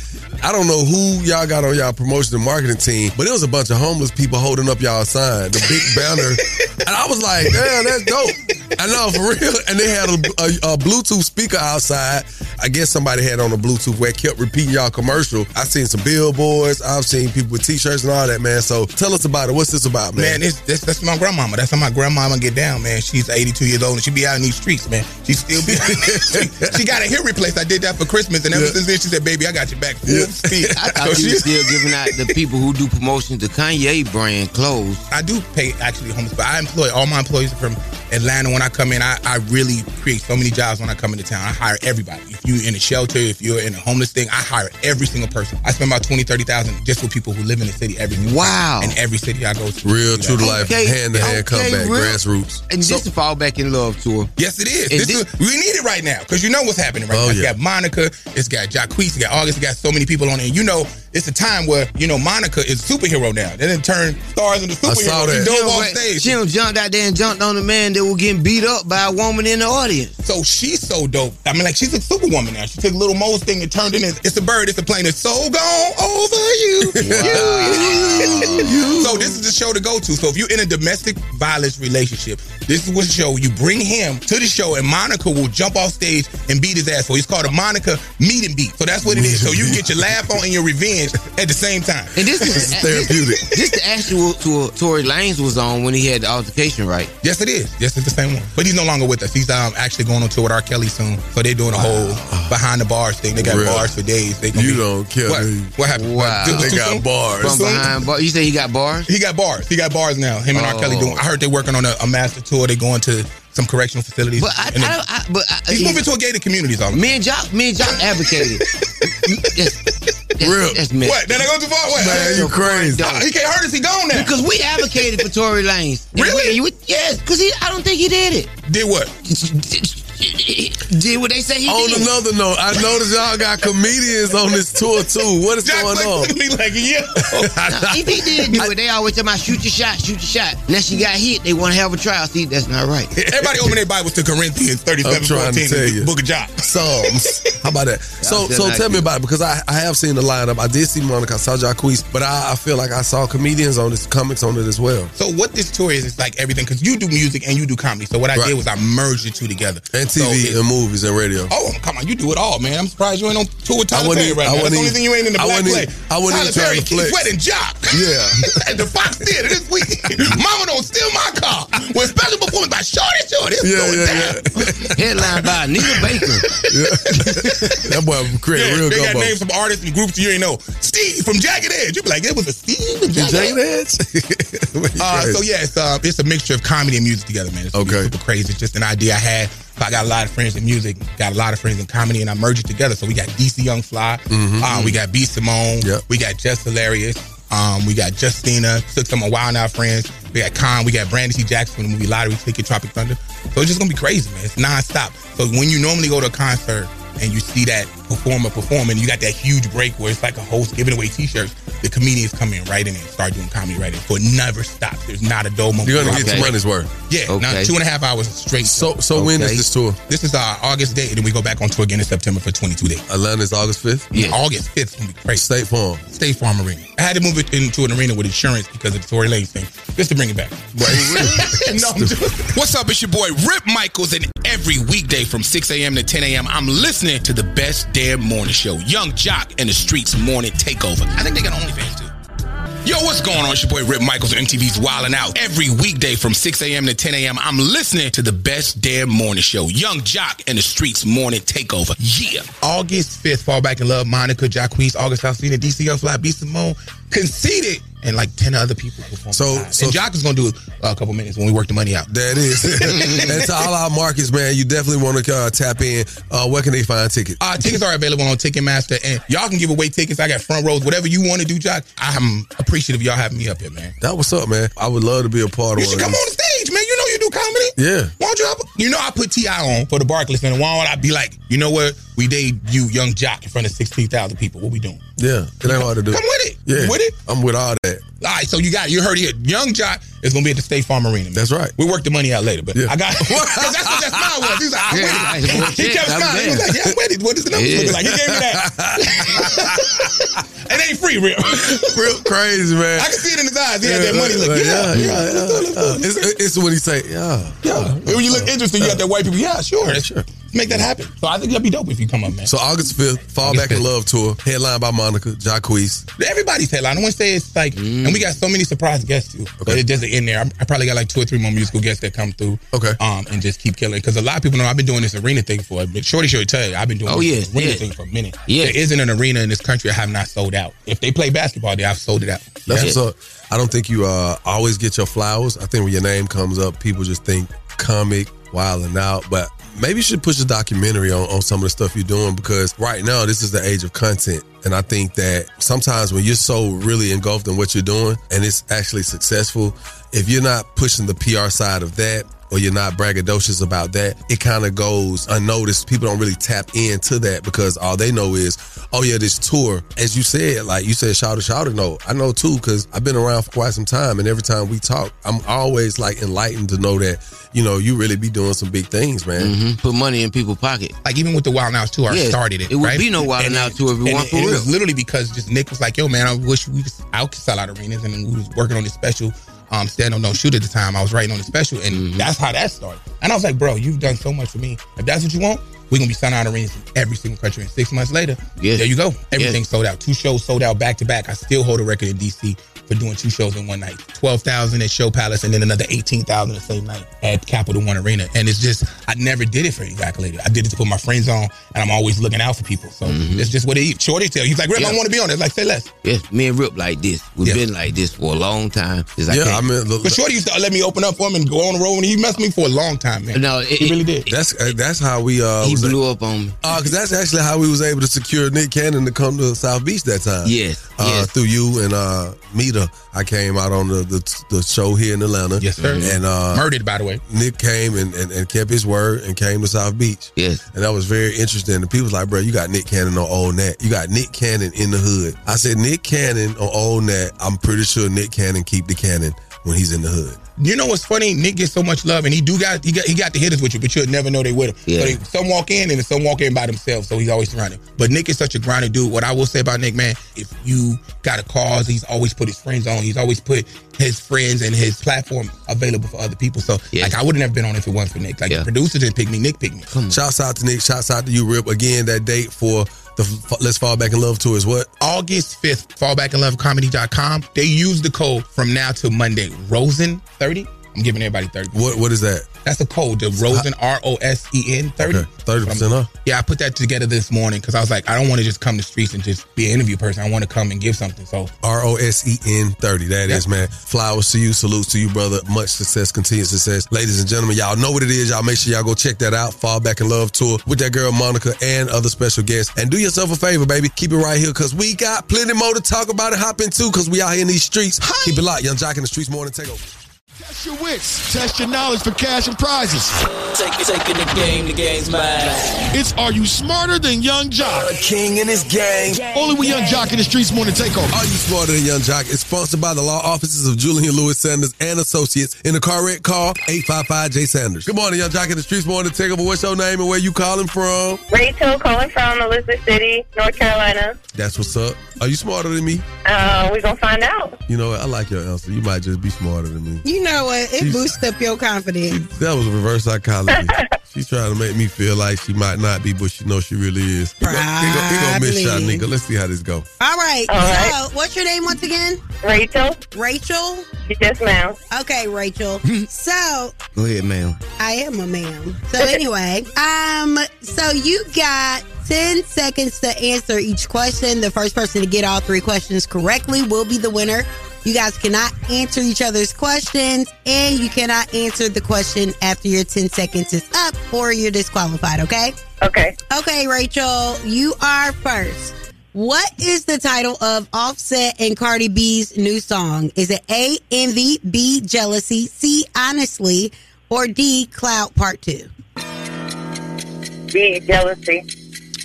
S16: I don't know who y'all got on y'all promotion and marketing team, but it was a bunch of homeless people holding up y'all sign, the big banner. And I was like, damn, that's dope. I know, for real. And they had a, a, a Bluetooth speaker outside. I guess somebody had on a Bluetooth where it kept repeating y'all commercial. I seen some billboards. I've seen people with t-shirts and all that, man. So tell us about it. What's this about, man?
S26: Man, this, this that's my grandmama. That's how my grandmama get down, man. She's 82 years old and she be out in these streets, man. She still be. she, she got a hip replaced. I did that for Christmas, and ever
S16: Yeah.
S26: since then, she said, "Baby, I got your back full speed."
S5: I thought you were still giving out the people who do promotions to Kanye brand clothes.
S26: I do pay actually homeless, but I employ all my employees from Atlanta. When I come in, I, I really create so many jobs when I come into town. I hire everybody. If you're in a shelter, if you're in a homeless thing, I hire every single person. I spend about 20, 30,000 just for people who live in the city every single
S5: Wow.
S26: In every city I go to.
S16: Real true to life, hand to hand
S5: okay,
S16: comeback,
S5: real-
S16: grassroots.
S5: And this is Fall Back in Love to tour.
S26: Yes, it is. This
S5: this-
S26: is we need it right now because you know what's happening right
S16: Oh,
S26: now.
S16: yeah.
S26: You got Monica, it's got Jacquees, it's got August, it's got so many people on it. And you know, it's a time where you know Monica is superhero now. They didn't turn stars into
S16: I saw
S26: superheroes.
S16: that.
S26: She
S5: She
S26: dove
S5: done
S26: off
S5: went-
S26: stage.
S5: She jumped out there and jumped on the man that was getting beat up by a woman in the audience.
S26: So she's so dope. I mean, like she's a superwoman now. She took a little Mo's thing and turned it in. It's a bird. It's a plane. It's so gone over you. You. So this is the show to go to. So if you're in a domestic violence relationship, this is what the show you bring him to the show, and Monica will jump off stage and beat his ass. So it's called a Monica meet and beat. So that's what it is. So you can get your laugh on and your revenge at the same time.
S5: And this is
S16: therapeutic.
S5: This, the actual tour Tory Lanez was on when he had the altercation, right?
S26: Yes, it is. Yes, it's the same one. But he's no longer with us. He's um, actually going on tour with R. Kelly soon. So they're doing a whole behind the bars thing. They got
S16: Real.
S26: bars for days. They gonna
S16: You
S26: be-
S16: don't kill
S26: what,
S16: me.
S26: What happened?
S5: Wow.
S26: It
S16: They got
S26: soon?
S16: bars.
S5: From
S26: Soon?
S5: behind bars. You say he got bars?
S26: He got bars. He got bars now. Him and R. Kelly
S5: Oh.
S26: doing. I heard they're working on a, a master tour. They going to some correctional facilities.
S5: But I,
S26: And then-
S5: I, I, but I,
S26: he's moving to a gated communities. All
S5: me and Joc, me and Joc advocated. that's, that's,
S16: Real.
S5: That's messed
S26: what? Did I go too far? What?
S16: Man, you crazy.
S26: He can't hurt us. He gone now.
S5: Because we advocated for Tory Lanez. And
S26: Really?
S5: we- you- yes, because. I don't think he did it.
S26: Did what?
S5: Did what they say he
S16: On
S5: did.
S16: another note, I noticed y'all got comedians on this tour too. What is
S26: Jack
S16: going
S26: Black
S16: on?
S26: looked at me like, yeah.
S5: Now, if he did do it, they always tell about shoot your shot, shoot your shot. Unless she got hit, they want to have a trial. See, that's not right.
S26: Everybody open their Bibles to Corinthians 37,
S16: I'm trying to
S26: 14,
S16: tell you.
S26: Book of Joc.
S16: Psalms. How about that? So, so
S5: like
S16: tell me about it because I, I have seen the lineup. I did see Monica, I saw Jacquees, but I, I feel like I saw comedians on this, comics on it as well.
S26: So what this tour is, it's like everything because you do music and you do comedy. So what I
S16: Right.
S26: did was I merged the two together.
S16: And
S26: So
S16: TV
S26: it-
S16: and movies and radio.
S26: Oh, come on, you do it all, man. I'm surprised you ain't on tour with
S16: I
S26: Tyler
S16: wouldn't
S26: Perry
S16: even-
S26: right
S16: I
S26: now. That's
S16: wouldn't
S26: the only
S16: even-
S26: thing you ain't in the
S16: I
S26: black play.
S16: I wouldn't
S26: Tyler
S16: even try
S26: Perry
S16: to
S26: keeps
S16: flex.
S26: jock.
S16: Yeah.
S26: At the Fox Theater this week. Mama don't steal my car. With special performance by Shorty Shorty. It's
S16: Yeah,
S26: going
S16: yeah,
S26: down.
S16: yeah.
S5: Headline by Anita Baker.
S16: that boy created
S26: Yeah,
S16: real
S26: they got
S16: gumbo.
S26: names from artists and groups you ain't know. Steve from Jagged Edge. You be like, it was a Steve from Jagged
S16: Jagged
S26: Edge.
S16: Edge?
S26: Uh, so yeah, it's uh, it's a mixture of comedy and music together, man. It's
S16: Okay.
S26: super crazy. It's just an idea I had. I got a lot of friends in music, got a lot of friends in comedy, and I merged it together. So we got DC Young Fly,
S16: Mhm.
S26: uh, we got B Simone,
S16: Yep.
S26: we got Just Hilarious, um, we got Justina, took some of Wild 'N Out friends, We got Khan, we got Brandon C. Jackson from the movie Lottery Ticket, Tropic Thunder. So it's just gonna be crazy, man. It's nonstop. So when you normally go to a concert and you see that performer performing, you got that huge break where it's like a host giving away t-shirts, the comedians come in right in and start doing comedy right in. So it never stops. There's not a dull moment.
S16: You're gonna get
S26: Okay.
S16: your money's worth.
S26: Yeah, now two and a half hours straight.
S16: So so when is this tour?
S26: This is our August date, and then we go back on tour again in September for 22 days.
S16: Atlanta's August 5th?
S26: Yeah, August 5th is gonna be crazy.
S16: State Farm.
S26: State Farm Arena. I had to move it into an arena with insurance because of the Tory Lanez thing, just to bring it back. no, I'm just- What's up? It's your boy Rip Micheals, and every weekday from 6 a.m. to 10 a.m., I'm listening to the best damn morning show, Yung Joc and the Streetz Morning Takeover. I think they got OnlyFans too. Yo, what's going on? It's your boy Rip Micheals MTV's Wild 'N Out. Every weekday from 6 a.m. to 10 a.m., I'm listening to the best damn morning show, Yung Joc and the Streetz Morning Takeover. Yeah. August 5th, Fall Back in Love, Monica, Jacquees, August Alcina, DC Fly, B. Simone, Conceited, and like 10 other people perform.
S16: So- so-
S26: and Joc is going to do a couple minutes when we work the money out.
S16: That is. and to all our markets, man, you definitely want to uh, tap in. Uh, where can they find tickets?
S26: Uh, tickets are available on Ticketmaster, and y'all can give away tickets. I got front rows, whatever you want to do, Joc. I'm appreciative of y'all having me up here, man.
S16: That was up, man. I would love to be a part
S26: You
S16: of
S26: should come on the stage, man. You know you do comedy.
S16: Yeah.
S26: Why don't you help? You know I put Ti on for the Barclays Center. Why don't I be like, you know what? We debut Yung Joc in front of sixteen thousand people. What we doing?
S16: Yeah, it ain't hard to do.
S26: Come with it.
S16: Yeah,
S26: with it?
S16: I'm with all that.
S26: All right, so you got you heard it. Yung Joc is gonna be at the State Farm Arena. Man.
S16: That's right.
S26: We work the money out later, but
S16: Yeah.
S26: I got 'cause that's what that smile was. He's like, I'm
S5: Yeah,
S26: with it.
S5: bullshit.
S26: He kept smiling. He was like, Yeah, I'm with it. What is the numbers
S5: Yeah.
S26: looking like? He gave me that. it ain't free, real.
S16: Real crazy, man.
S26: I can see it in his eyes. He had that money. Look, yeah, yeah.
S16: yeah, yeah. It's, it's when he say, yeah,
S26: Yeah. When you look interesting, you got that white people. Yeah, sure. sure. Make that happen. So I think that'd be dope if you come up, man.
S16: So August 5th, Fall
S26: August
S16: Back in Love tour, headlined by Monica, Jacquees.
S26: Everybody's headline. I want to say it's like, and we got so many surprise guests too. Okay. But it doesn't end there. I, I probably got like two or three more musical guests that come through.
S16: Okay.
S26: Um, and just keep killing. Because a lot of people know I've been doing this arena thing for. But Shorty, Shorty, tell you, I've been doing
S5: Oh,
S26: this
S5: yes,
S26: arena
S5: yes.
S26: thing for a minute.
S5: Yes.
S26: There isn't an arena in this country I have not sold out. If they play basketball, there I've sold it out.
S16: That's
S26: Yeah.
S16: what's up. I don't think you uh, always get your flowers. I think when your name comes up, people just think comic, Wild 'N Out. But maybe you should push a documentary on, on some of the stuff you're doing because right now this is the age of content. And I think that sometimes when you're so really engulfed in what you're doing and it's actually successful, if you're not pushing the PR side of that, or you're not braggadocious about that, it kind of goes unnoticed. People don't really tap into that because all they know is, oh yeah, this tour. As you said, like you said, shout out, shout out, No, I know too because I've been around for quite some time, and every time we talk, I'm always like enlightened to know that you know you really be doing some big things, man.
S5: hmm Put money in people's pocket.
S26: Like even with the Wild 'N Out tour, I started it.
S5: it would
S26: right?
S5: be no Wild
S26: And
S5: Now
S26: it-
S5: tour if it
S26: and
S5: weren't for
S26: and
S5: real.
S26: It was literally because just Nick was like, "Yo, man, I wish we was, I could sell out arenas," and we was working on this special. Um, stand on no shoot at the time. I was writing on the special, and
S5: Mm-hmm.
S26: that's how that started. And I was like, "Bro, you've done so much for me. If that's what you want, we're gonna be selling out arenas in every single country." And six months later,
S5: Yes.
S26: there you go. Everything sold out. Two shows sold out back to back. I still hold a record in DC for doing two shows in one night. Twelve thousand at Show Palace, and then another eighteen thousand the same night at Capital One Arena. And it's just I never did it for these accolades. I did it to put my friends on, and I'm always looking out for people. So it's just what it is. Shorty tell. He's like, Rip, I
S5: Mm-hmm.
S26: Want to be on it. Like, say less.
S5: Yes, me and Rip like this. We've
S26: Yeah.
S5: been like this for a long time. It's like,
S16: Yeah,
S5: hey,
S16: I mean, look,
S26: But Shorty used to let me open up for him and go on the road, and he messed me for a long time, man.
S5: no, it,
S26: He really did.
S16: that's uh, that's how we uh,
S5: he
S16: was
S5: blew up on me.
S16: Uh, cause that's actually how we was able to secure Nick Cannon to come to South Beach that time.
S5: Yes,
S16: Uh,
S5: yes.
S16: through you and uh, Mita, I came out on the, the the show here in Atlanta.
S26: Yes, sir.
S16: And uh,
S26: Murdered, by the way.
S16: Nick came and, and, and kept his word and came to South Beach.
S5: Yes.
S16: And that was very interesting. And people was like, bro, you got Nick Cannon on Old Nat. You got Nick Cannon in the hood. I said, Nick Cannon on Old Nat. I'm pretty sure Nick Cannon keep the cannon when he's in the hood.
S26: You know what's funny? Nick gets so much love, and he do got he got he got the hitters with you, but you'll never know they with him.
S5: Yeah.
S26: So they, some walk in, and some walk in by themselves. So he's always surrounded. But Nick is such a grounded dude. What I will say about Nick, man, if you got a cause, he's always put his friends on. He's always put his friends and his platform available for other people. So
S5: Yeah.
S26: like I wouldn't have been on if it wasn't for Nick. Like
S5: Yeah.
S26: the producers didn't pick me, Nick picked me.
S16: Shouts out to Nick. Shouts out to you, Rip. Again, that date for the Let's Fall Back in Love tour is what?
S26: August 5th, fallbackinlovecomedy.com. They use the code from now till Monday, Rosen30. I'm giving everybody 30.
S16: What What is that?
S26: That's the code, the Rosen, R O S E N 30.
S16: Okay, 30% off.
S26: Yeah, I put that together this morning because I was like, I don't want to just come to streets and just be an interview person. I want to come and give something. So
S16: R O S E N 30. That is, man. Flowers to you. Salutes to you, brother. Much success, continued success. Ladies and gentlemen, y'all know what it is. Y'all make sure y'all go check that out. Fall Back in Love tour with that girl, Monica, and other special guests. And do yourself a favor, baby. Keep it right here because we got plenty more to talk about and hop into because we out here in these streets. Keep it locked. Yung Joc in the Streetz Morning Takeover.
S2: Test your wits. Test your knowledge for cash and prizes.
S27: Take, taking the game, the game's mine.
S2: It's Are You Smarter Than Yung Joc?
S27: A king and his gang.
S2: Only with Yung Joc in the Streetz Morning Takeover.
S16: Are You Smarter Than Yung Joc is sponsored by the law offices of Julian Lewis Sanders and Associates. In a car wreck, call 855-J Sanders. Good morning, Yung Joc in the Streetz Morning Takeover. What's your name and where you calling from?
S24: Rachel calling from Elizabeth City, North Carolina.
S16: That's what's up. Are you smarter than me?
S24: Uh, we're gonna find out.
S16: You know what? I like your answer. You might just be smarter than me.
S3: You know what? It
S16: She's-
S3: boosts up your confidence.
S16: That was reverse psychology. She's trying to make me feel like she might not be, but she knows she really is. Here go, here go, here go Miss
S3: Probably.
S16: Shanika. Let's see how this go.
S3: All right.
S24: All right.
S3: So, what's your name once again?
S24: Rachel.
S3: Rachel.
S24: Yes, ma'am.
S3: Okay, Rachel. so
S5: Go ahead, ma'am.
S3: I am a ma'am. So anyway, um, so you got ten seconds to answer each question. The first person to get all three questions correctly will be the winner. You guys cannot answer each other's questions, and you cannot answer the question after your ten seconds is up, or you're disqualified. Okay.
S24: Okay.
S3: Okay, Rachel, you are first. What is the title of Offset and Cardi B's new song? Is it A, Envy, B, Jealousy, C, Honestly, or D, Cloud Part 2?
S24: B, jealousy.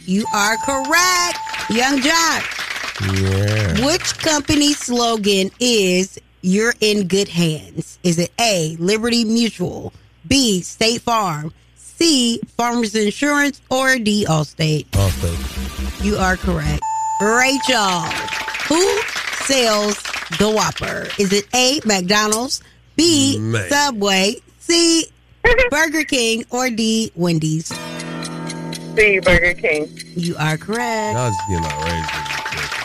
S3: You are correct. Young Jock,
S16: Yeah.
S3: which company's slogan is You're in good hands? Is it A, Liberty Mutual, B, State Farm, C, Farmers Insurance, or D, Allstate?
S16: Allstate.
S3: You are correct. Rachel, who sells the Whopper? Is it A, McDonald's, B,
S16: Man.
S3: Subway, C, Burger King, or D, Wendy's?
S24: C, Burger King.
S3: You are correct.
S16: Y'all just getting outrageous.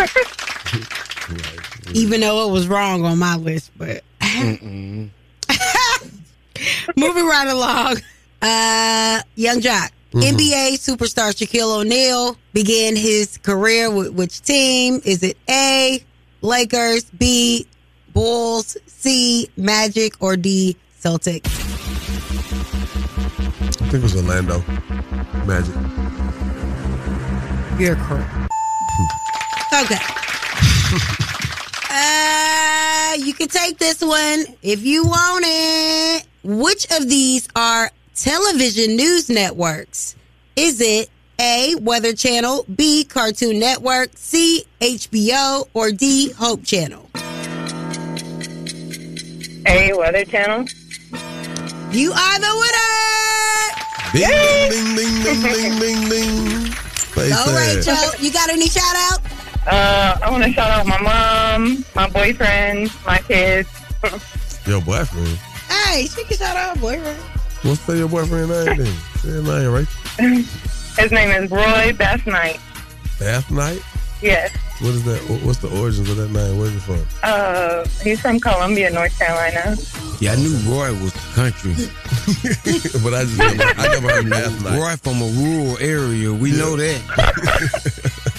S3: Even though it was wrong on my list, but moving right along. Uh, Yung Joc,
S16: Mhm.
S3: NBA superstar Shaquille O'Neal began his career with which team? Is it A, Lakers, B, Bulls, C, Magic, or D, Celtics?
S16: I think it was Orlando Magic.
S3: You're correct. Okay. uh, you can take this one if you want it. Which of these are television news networks? Is it A, Weather Channel, B, Cartoon Network, C, HBO, or D, Hope Channel?
S24: A, Weather Channel.
S3: You are the winner!
S16: Ding, ding, ding, ding, ding, ding, ding. Face
S3: All right. Joe. You got any shout out?
S24: Uh, I want to shout out my mom, my boyfriend, my kids.
S16: Your boyfriend.
S3: Hey, she can shout out her boyfriend.
S16: What's the your boyfriend name then? Say his name, right?
S24: His name is Roy Bass Knight.
S16: Bath Knight?
S24: Yes.
S16: What is that? What's the origins of that name? Where's it from?
S24: Uh, he's from Columbia, North Carolina.
S5: Yeah, I knew Roy was country.
S16: but I just never, I never heard Bath Night.
S5: Roy from a rural area. We know that.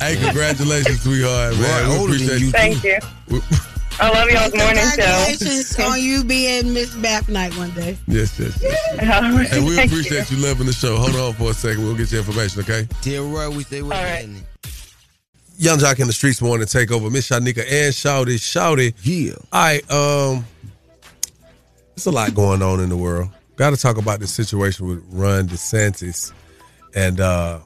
S16: Hey, congratulations, sweetheart, man.
S5: Roy
S16: We
S5: older than
S16: appreciate
S5: you,
S24: Thank you. I love y'all's morning show.
S3: Congratulations on you being Miss Bath Night one day.
S16: Yes, yes, yes. And we appreciate you loving the show. Hold on for a second. We'll get your information, okay?
S5: Tell Roy we say what's happening.
S16: Yung Joc in the streets morning take over. Miss Shanika and Shouty. Shouty.
S5: Yeah.
S16: All right. Um, there's a lot going on in the world. Got to talk about the situation with Ron DeSantis and uh,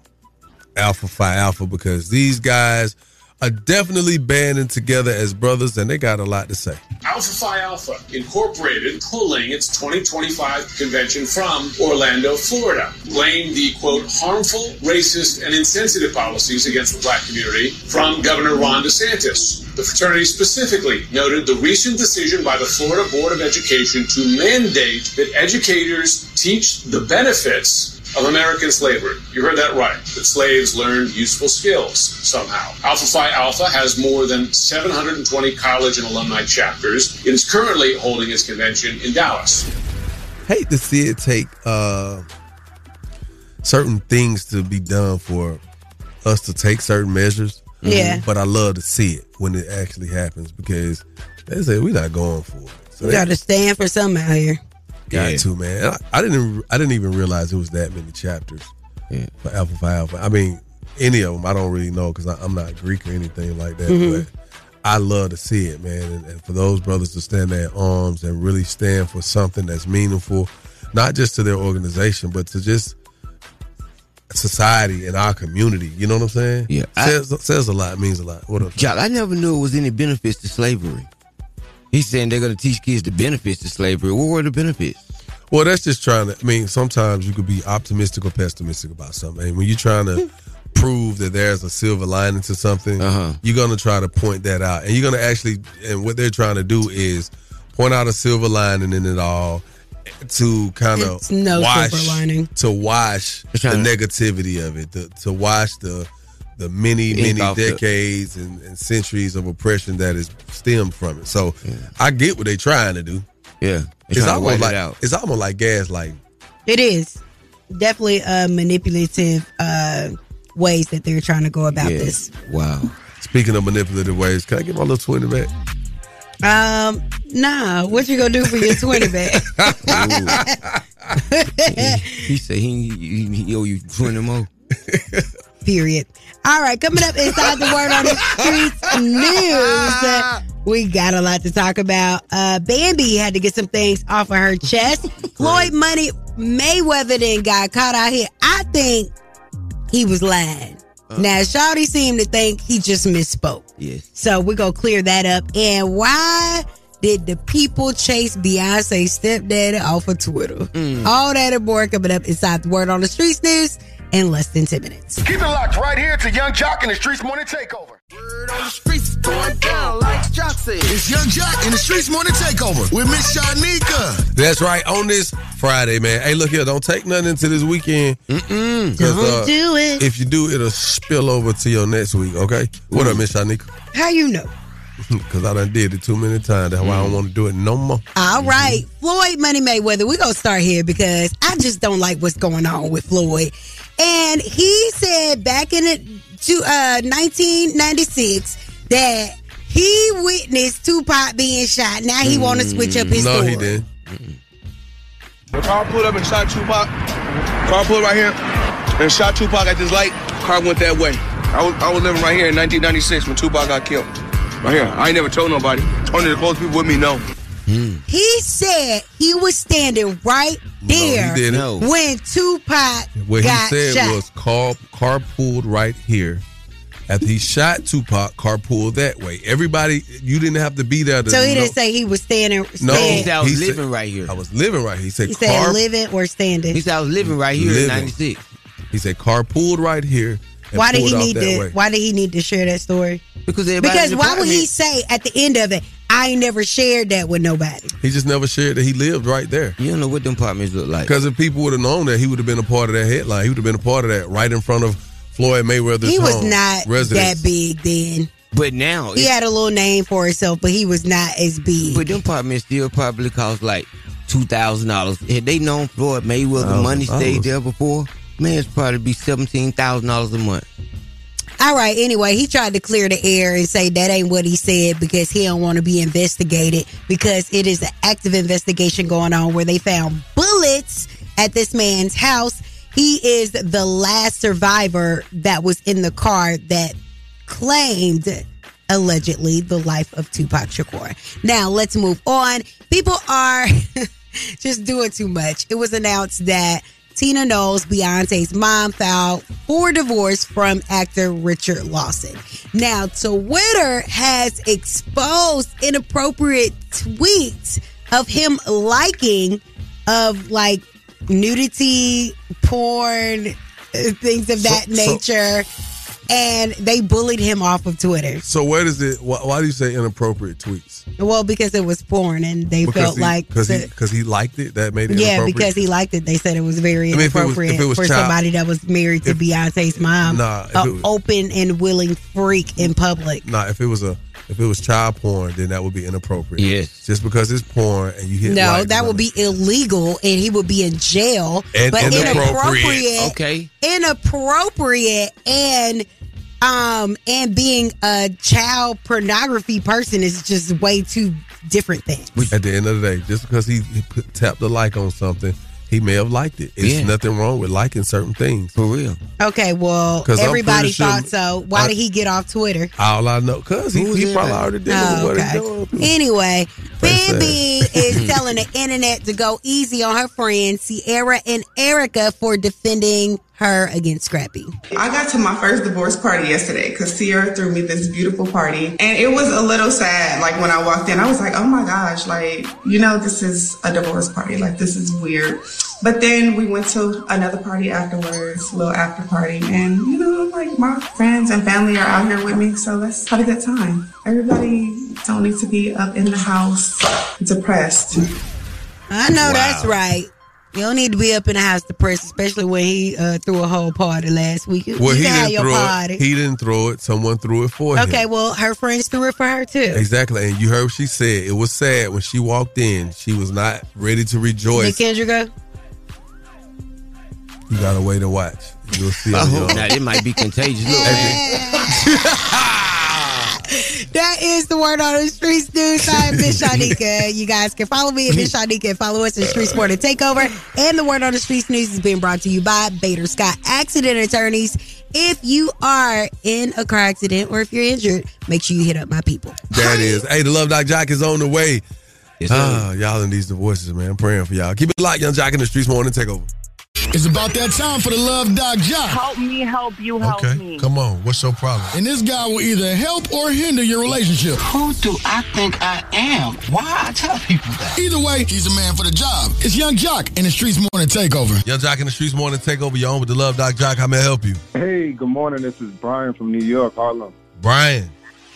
S16: Alpha Phi Alpha because these guys are definitely banding together as brothers and they got a lot to say.
S28: Alpha Phi Alpha Incorporated pulling its 2025 convention from Orlando, Florida, blamed the quote harmful, racist, and insensitive policies against the black community from Governor Ron DeSantis. The fraternity specifically noted the recent decision by the Florida Board of Education to mandate that educators teach the benefits of American slavery. You heard that right. That slaves learned useful skills somehow. Alpha Phi Alpha has more than 720 college and alumni chapters. It is currently holding its convention in Dallas.
S16: hate to see it take uh certain things to be done for us to take certain measures.
S3: Yeah.
S16: But I love to see it when it actually happens because they say we're not going for it. So
S3: We got to stand for something out here.
S16: Got to man. I, I didn't I didn't even realize it was that many chapters for Alpha Phi Alpha. I mean, any of them I don't really know because I'm not Greek or anything like that.
S3: Mhm.
S16: I love to see it, man. And, and for those brothers to stand there in arms and really stand for something that's meaningful, not just to their organization, but to just society and our community. You know what I'm saying?
S5: Yeah.
S16: Says, says a lot, means a lot. What up?
S5: I never knew it was any benefits to slavery. He's saying they're going to teach kids the benefits of slavery. What were the benefits?
S16: Well, that's just trying to. I mean, sometimes you could be optimistic or pessimistic about something. And when you're trying to prove that there's a silver lining to something,
S5: Uh-huh.
S16: you're gonna try to point that out, and you're gonna actually. And what they're trying to do is point out a silver lining in it all to kind of
S3: no
S16: wash
S3: silver lining.
S16: to wash the negativity of it, to, to wash the the many many decades and, and centuries of oppression that is stemmed from it. So I get what they're trying to do.
S5: Yeah.
S16: It's almost
S5: white it
S16: like
S5: out.
S16: it's almost like gaslighting.
S3: It is definitely a manipulative uh, ways that they're trying to go about
S5: Yeah.
S3: this.
S5: Wow.
S16: Speaking of manipulative ways, can I get my little twenty back?
S3: Um, nah, what you gonna do for your twenty back?
S5: He said he, he, he owe you 20 more.
S3: Period. All right, coming up inside the word on the streets news. uh, we got a lot to talk about. Uh, Bambi had to get some things off of her chest. Floyd Money Mayweather then got caught out here. I think he was lying. now, Shawty seemed to think he just misspoke.
S5: Yes.
S3: So we're gonna clear that up. And why did the people chase Beyonce stepdaddy off of Twitter? All that and more coming up inside the word on the streets news in less than 10 minutes.
S2: Keep it locked right here to Yung Joc and the Streetz Morning Takeover.
S14: Word on the streets going down like Joc said.
S2: It's Yung Joc and the Streetz Morning Takeover with Miss Shanika.
S16: That's right. On this Friday, man. Hey, look here. Don't take nothing into this weekend. Mm-mm.
S3: Don't uh, do it.
S16: If you do, it'll spill over to your next week. Okay. What up, Miss Shanika?
S3: How you know?
S16: Because I done did it too many times. That's why I don't mm. want to do it no more.
S3: All right, Floyd Money Mayweather. We're gonna start here because I just don't like what's going on with Floyd. And he said back in it to uh 1996 that he witnessed Tupac being shot. Now he want to switch up his
S16: no,
S3: story.
S16: No, he didn't.
S15: The car pulled up and shot Tupac. Car pulled right here and shot Tupac at this light. Car went that way. I was, I was living right here in 1996 when Tupac got killed. Right here. I ain't never told nobody. Only the close people with me know. Mm.
S3: He said he was standing right there
S16: he didn't.
S3: when Tupac
S16: What he said
S3: shot.
S16: was car car pulled right here. After he shot Tupac, car pulled that way. Everybody, you didn't have to be there to
S3: so he
S16: know.
S3: didn't say he was standing.
S16: No,
S3: stand-
S5: He said I was
S16: He said-
S5: living right here.
S16: I was living right here. He said
S3: he said
S16: car.
S3: living or standing.
S5: He said I was living right here in 96.
S16: He said car pulled right here.
S3: Why did he need to?
S16: way.
S3: Why did he need to share that story?
S5: Because
S3: Because why would he say at the end of it, I ain't never shared that with nobody?
S16: He just never shared that he lived right there.
S5: You don't know what them apartments look like.
S16: Because if people would have known that, he would have been a part of that headline. He would have been a part of that right in front of Floyd Mayweather's
S3: he was
S16: home,
S3: not
S16: residence.
S3: that big then.
S5: But now,
S3: He
S5: it's-
S3: had a little name for himself, but he was not as big.
S5: but them apartments still probably cost like two thousand dollars. Had they known Floyd Mayweather
S16: Thousand
S5: money stayed
S16: dollars.
S5: there before, man, it's probably be seventeen thousand dollars a month.
S3: All right. Anyway, he tried to clear the air and say that ain't what he said because he don't want to be investigated because it is an active investigation going on where they found bullets at this man's house. He is the last survivor that was in the car that claimed allegedly the life of Tupac Shakur. Now let's move on. People are just doing too much. It was announced that Tina Knowles, Beyonce's mom, filed for divorce from actor Richard Lawson. Now, Twitter has exposed inappropriate tweets of him liking of like nudity, porn, uh, things of that
S16: So- so-
S3: nature. And they bullied him off of Twitter.
S16: So where does it? Why, why do you say inappropriate tweets?
S3: Well, because it was porn and they felt
S16: he,
S3: like
S16: because he because he liked it. That made it
S3: yeah,
S16: inappropriate?
S3: because he liked it. They said it was very
S16: I mean, if it was-
S3: inappropriate
S16: was
S3: for
S16: child-
S3: somebody that was married to Beyonce's mom.
S16: Nah, if
S3: a
S16: it was-
S3: open and willing freak in public.
S16: Nah, if it was a if it was child porn, then that would be inappropriate.
S5: Yes.
S16: Just because it's porn and you hit
S3: No,
S16: like,
S3: that would be illegal and he would be in jail.
S16: And
S3: but
S16: inappropriate.
S3: inappropriate.
S5: Okay.
S3: Inappropriate and um and being a child pornography person is just way too different things.
S16: At the end of the day, just because he, he put, tapped a like on something, he may have liked it. It's
S5: Yeah.
S16: nothing wrong with liking certain things.
S5: For real.
S3: Okay, well,
S16: 'Cause I'm
S3: everybody
S16: sure-
S3: thought so. Why
S16: I-
S3: did he get off Twitter?
S16: All I know, cause he, he probably already did
S3: Oh,
S16: what
S3: okay.
S16: he's doing.
S3: Anyway,
S16: That's sad.
S3: Bambi is telling the internet to go easy on her friends Sierra and Erica for defending her against Scrappy.
S29: I got to my first divorce party yesterday because Sierra threw me this beautiful party. And it was a little sad. Like when I walked in, I was like, oh my gosh, like, you know, this is a divorce party. Like, this is weird. But then we went to another party afterwards, a little after party. And, you know, like my friends and family are out here with me. So let's have a good time. Everybody don't need to be up in the house depressed.
S3: I know that's right. You don't need to be up in the house depressed, especially when he uh, threw a whole party last week. You
S16: Well, he
S3: can
S16: didn't
S3: your
S16: throw
S3: party.
S16: it. He didn't throw it. Someone threw it for him.
S3: okay, well, her friends threw it for her too.
S16: Exactly, and you heard what she said. It was sad when she walked in. She was not ready to
S3: Did
S16: rejoice.
S3: Kendra go?
S16: You gotta wait and watch. You'll see.
S5: I
S16: on
S5: hope not. It might be contagious. Look,
S3: That is the word on the streets news. I'm Miss Shanika. You guys can follow me at Miss Shanika and follow us at Street Sport and Takeover. And the word on the streets news is being brought to you by Bader Scott Accident Attorneys. If you are in a car accident or if you're injured, make sure you hit up my people.
S16: That is. Hey, the Love Doc Joc is on the way.
S5: Yes,
S16: ah, y'all in these divorces, man. I'm praying for y'all. Keep it locked, Yung Joc in the streets morning takeover.
S2: It's about that time for the Love Doc Joc.
S18: Help me help you help
S2: Okay,
S18: me.
S16: Come on. What's your problem?
S2: And this guy will either help or hinder your relationship.
S18: Who do I think I am? Why I tell people that?
S2: Either way, he's a man for the job. It's Yung Joc in the Streetz Morning Takeover.
S16: Yung Joc in the streets morning takeover. You're on with the Love Doc Joc. How may I help you?
S30: Hey, good morning. This is Brian from New York, Harlem.
S16: Brian.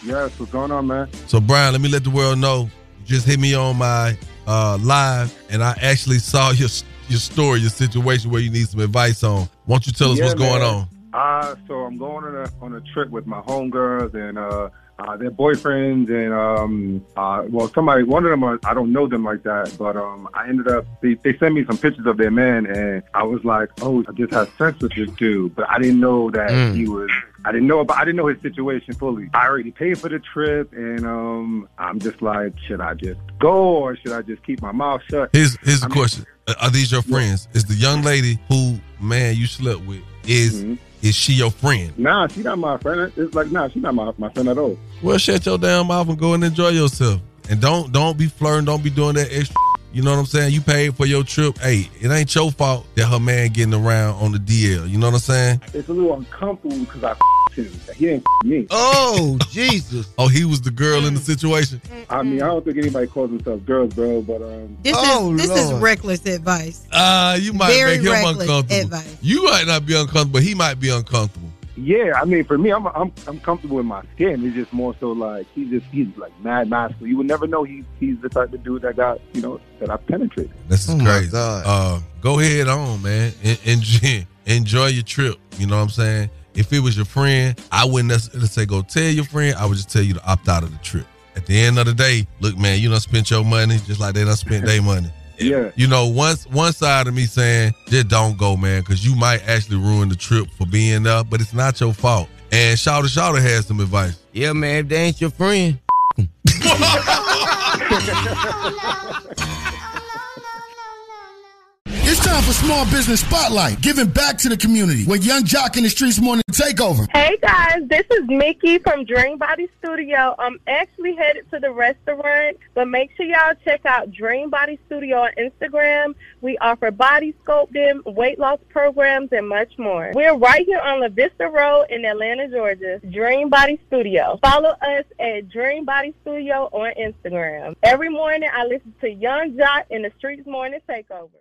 S30: Yes, what's going on, man?
S16: So, Brian, let me let the world know. You just hit me on my uh, live, and I actually saw your your story, your situation where you need some advice on. Why don't you tell us
S30: Yeah,
S16: what's going on?
S30: Uh, so I'm going on a on a trip with my homegirls and uh, uh, their boyfriends and um, uh, well, somebody, one of them, are, I don't know them like that, but um, I ended up they, they sent me some pictures of their man, and I was like, oh, I just had sex with this dude, but I didn't know that
S16: Mm.
S30: he was. I didn't know about. I didn't know his situation fully. I already paid for the trip, and um, I'm just like, should I just go or should I just keep my mouth shut?
S16: Here's here's the
S30: mean,
S16: question: Are these your friends? Is the young lady who man you slept with is
S30: Mm-hmm.
S16: is she your friend?
S30: Nah, she not my friend. It's like, nah, she not my, my friend at all.
S16: Well, shut your damn mouth and go and enjoy yourself. And don't don't be flirting. Don't be doing that extra. You know what I'm saying? You paid for your trip. Hey, it ain't your fault that her man getting around on the DL. You know what I'm saying?
S30: It's a little uncomfortable because I him. He didn't me.
S5: Oh, Jesus.
S16: Oh, he was the girl in the situation.
S30: I mean, I don't think anybody calls themselves girls, bro, but um.
S3: This
S5: Oh,
S3: is this is reckless advice.
S16: Uh, you might
S3: Very
S16: make him
S3: reckless
S16: uncomfortable.
S3: advice.
S16: You might not be uncomfortable, but he might be uncomfortable.
S30: Yeah, I mean, for me, I'm I'm I'm comfortable in my skin. It's just more so like he's just he's like mad masculine. You would never know he he's the type of dude that got you know that I penetrated.
S16: This is
S5: Oh,
S16: crazy. Uh, go ahead on, man. En- enjoy, enjoy your trip. You know what I'm saying? If it was your friend, I wouldn't necessarily say go tell your friend. I would just tell you to opt out of the trip. At the end of the day, look, man, you don't spend your money just like they don't spend their money.
S30: Yeah.
S16: You know, once one side of me saying just don't go, man, because you might actually ruin the trip for being there, but it's not your fault. And Shouter Shouter has some advice.
S5: Yeah, man, if they ain't your friend.
S2: Time for Small Business Spotlight, giving back to the community with Yung Joc in the Streetz Morning Takeover.
S31: Hey guys, this is Mickey from Dream Body Studio. I'm actually headed to the restaurant, but make sure y'all check out Dream Body Studio on Instagram. We offer body sculpting, weight loss programs, and much more. We're right here on La Vista Road in Atlanta, Georgia. Dream Body Studio. Follow us at Dream Body Studio on Instagram. Every morning, I listen to Yung Joc in the Streetz Morning Takeover.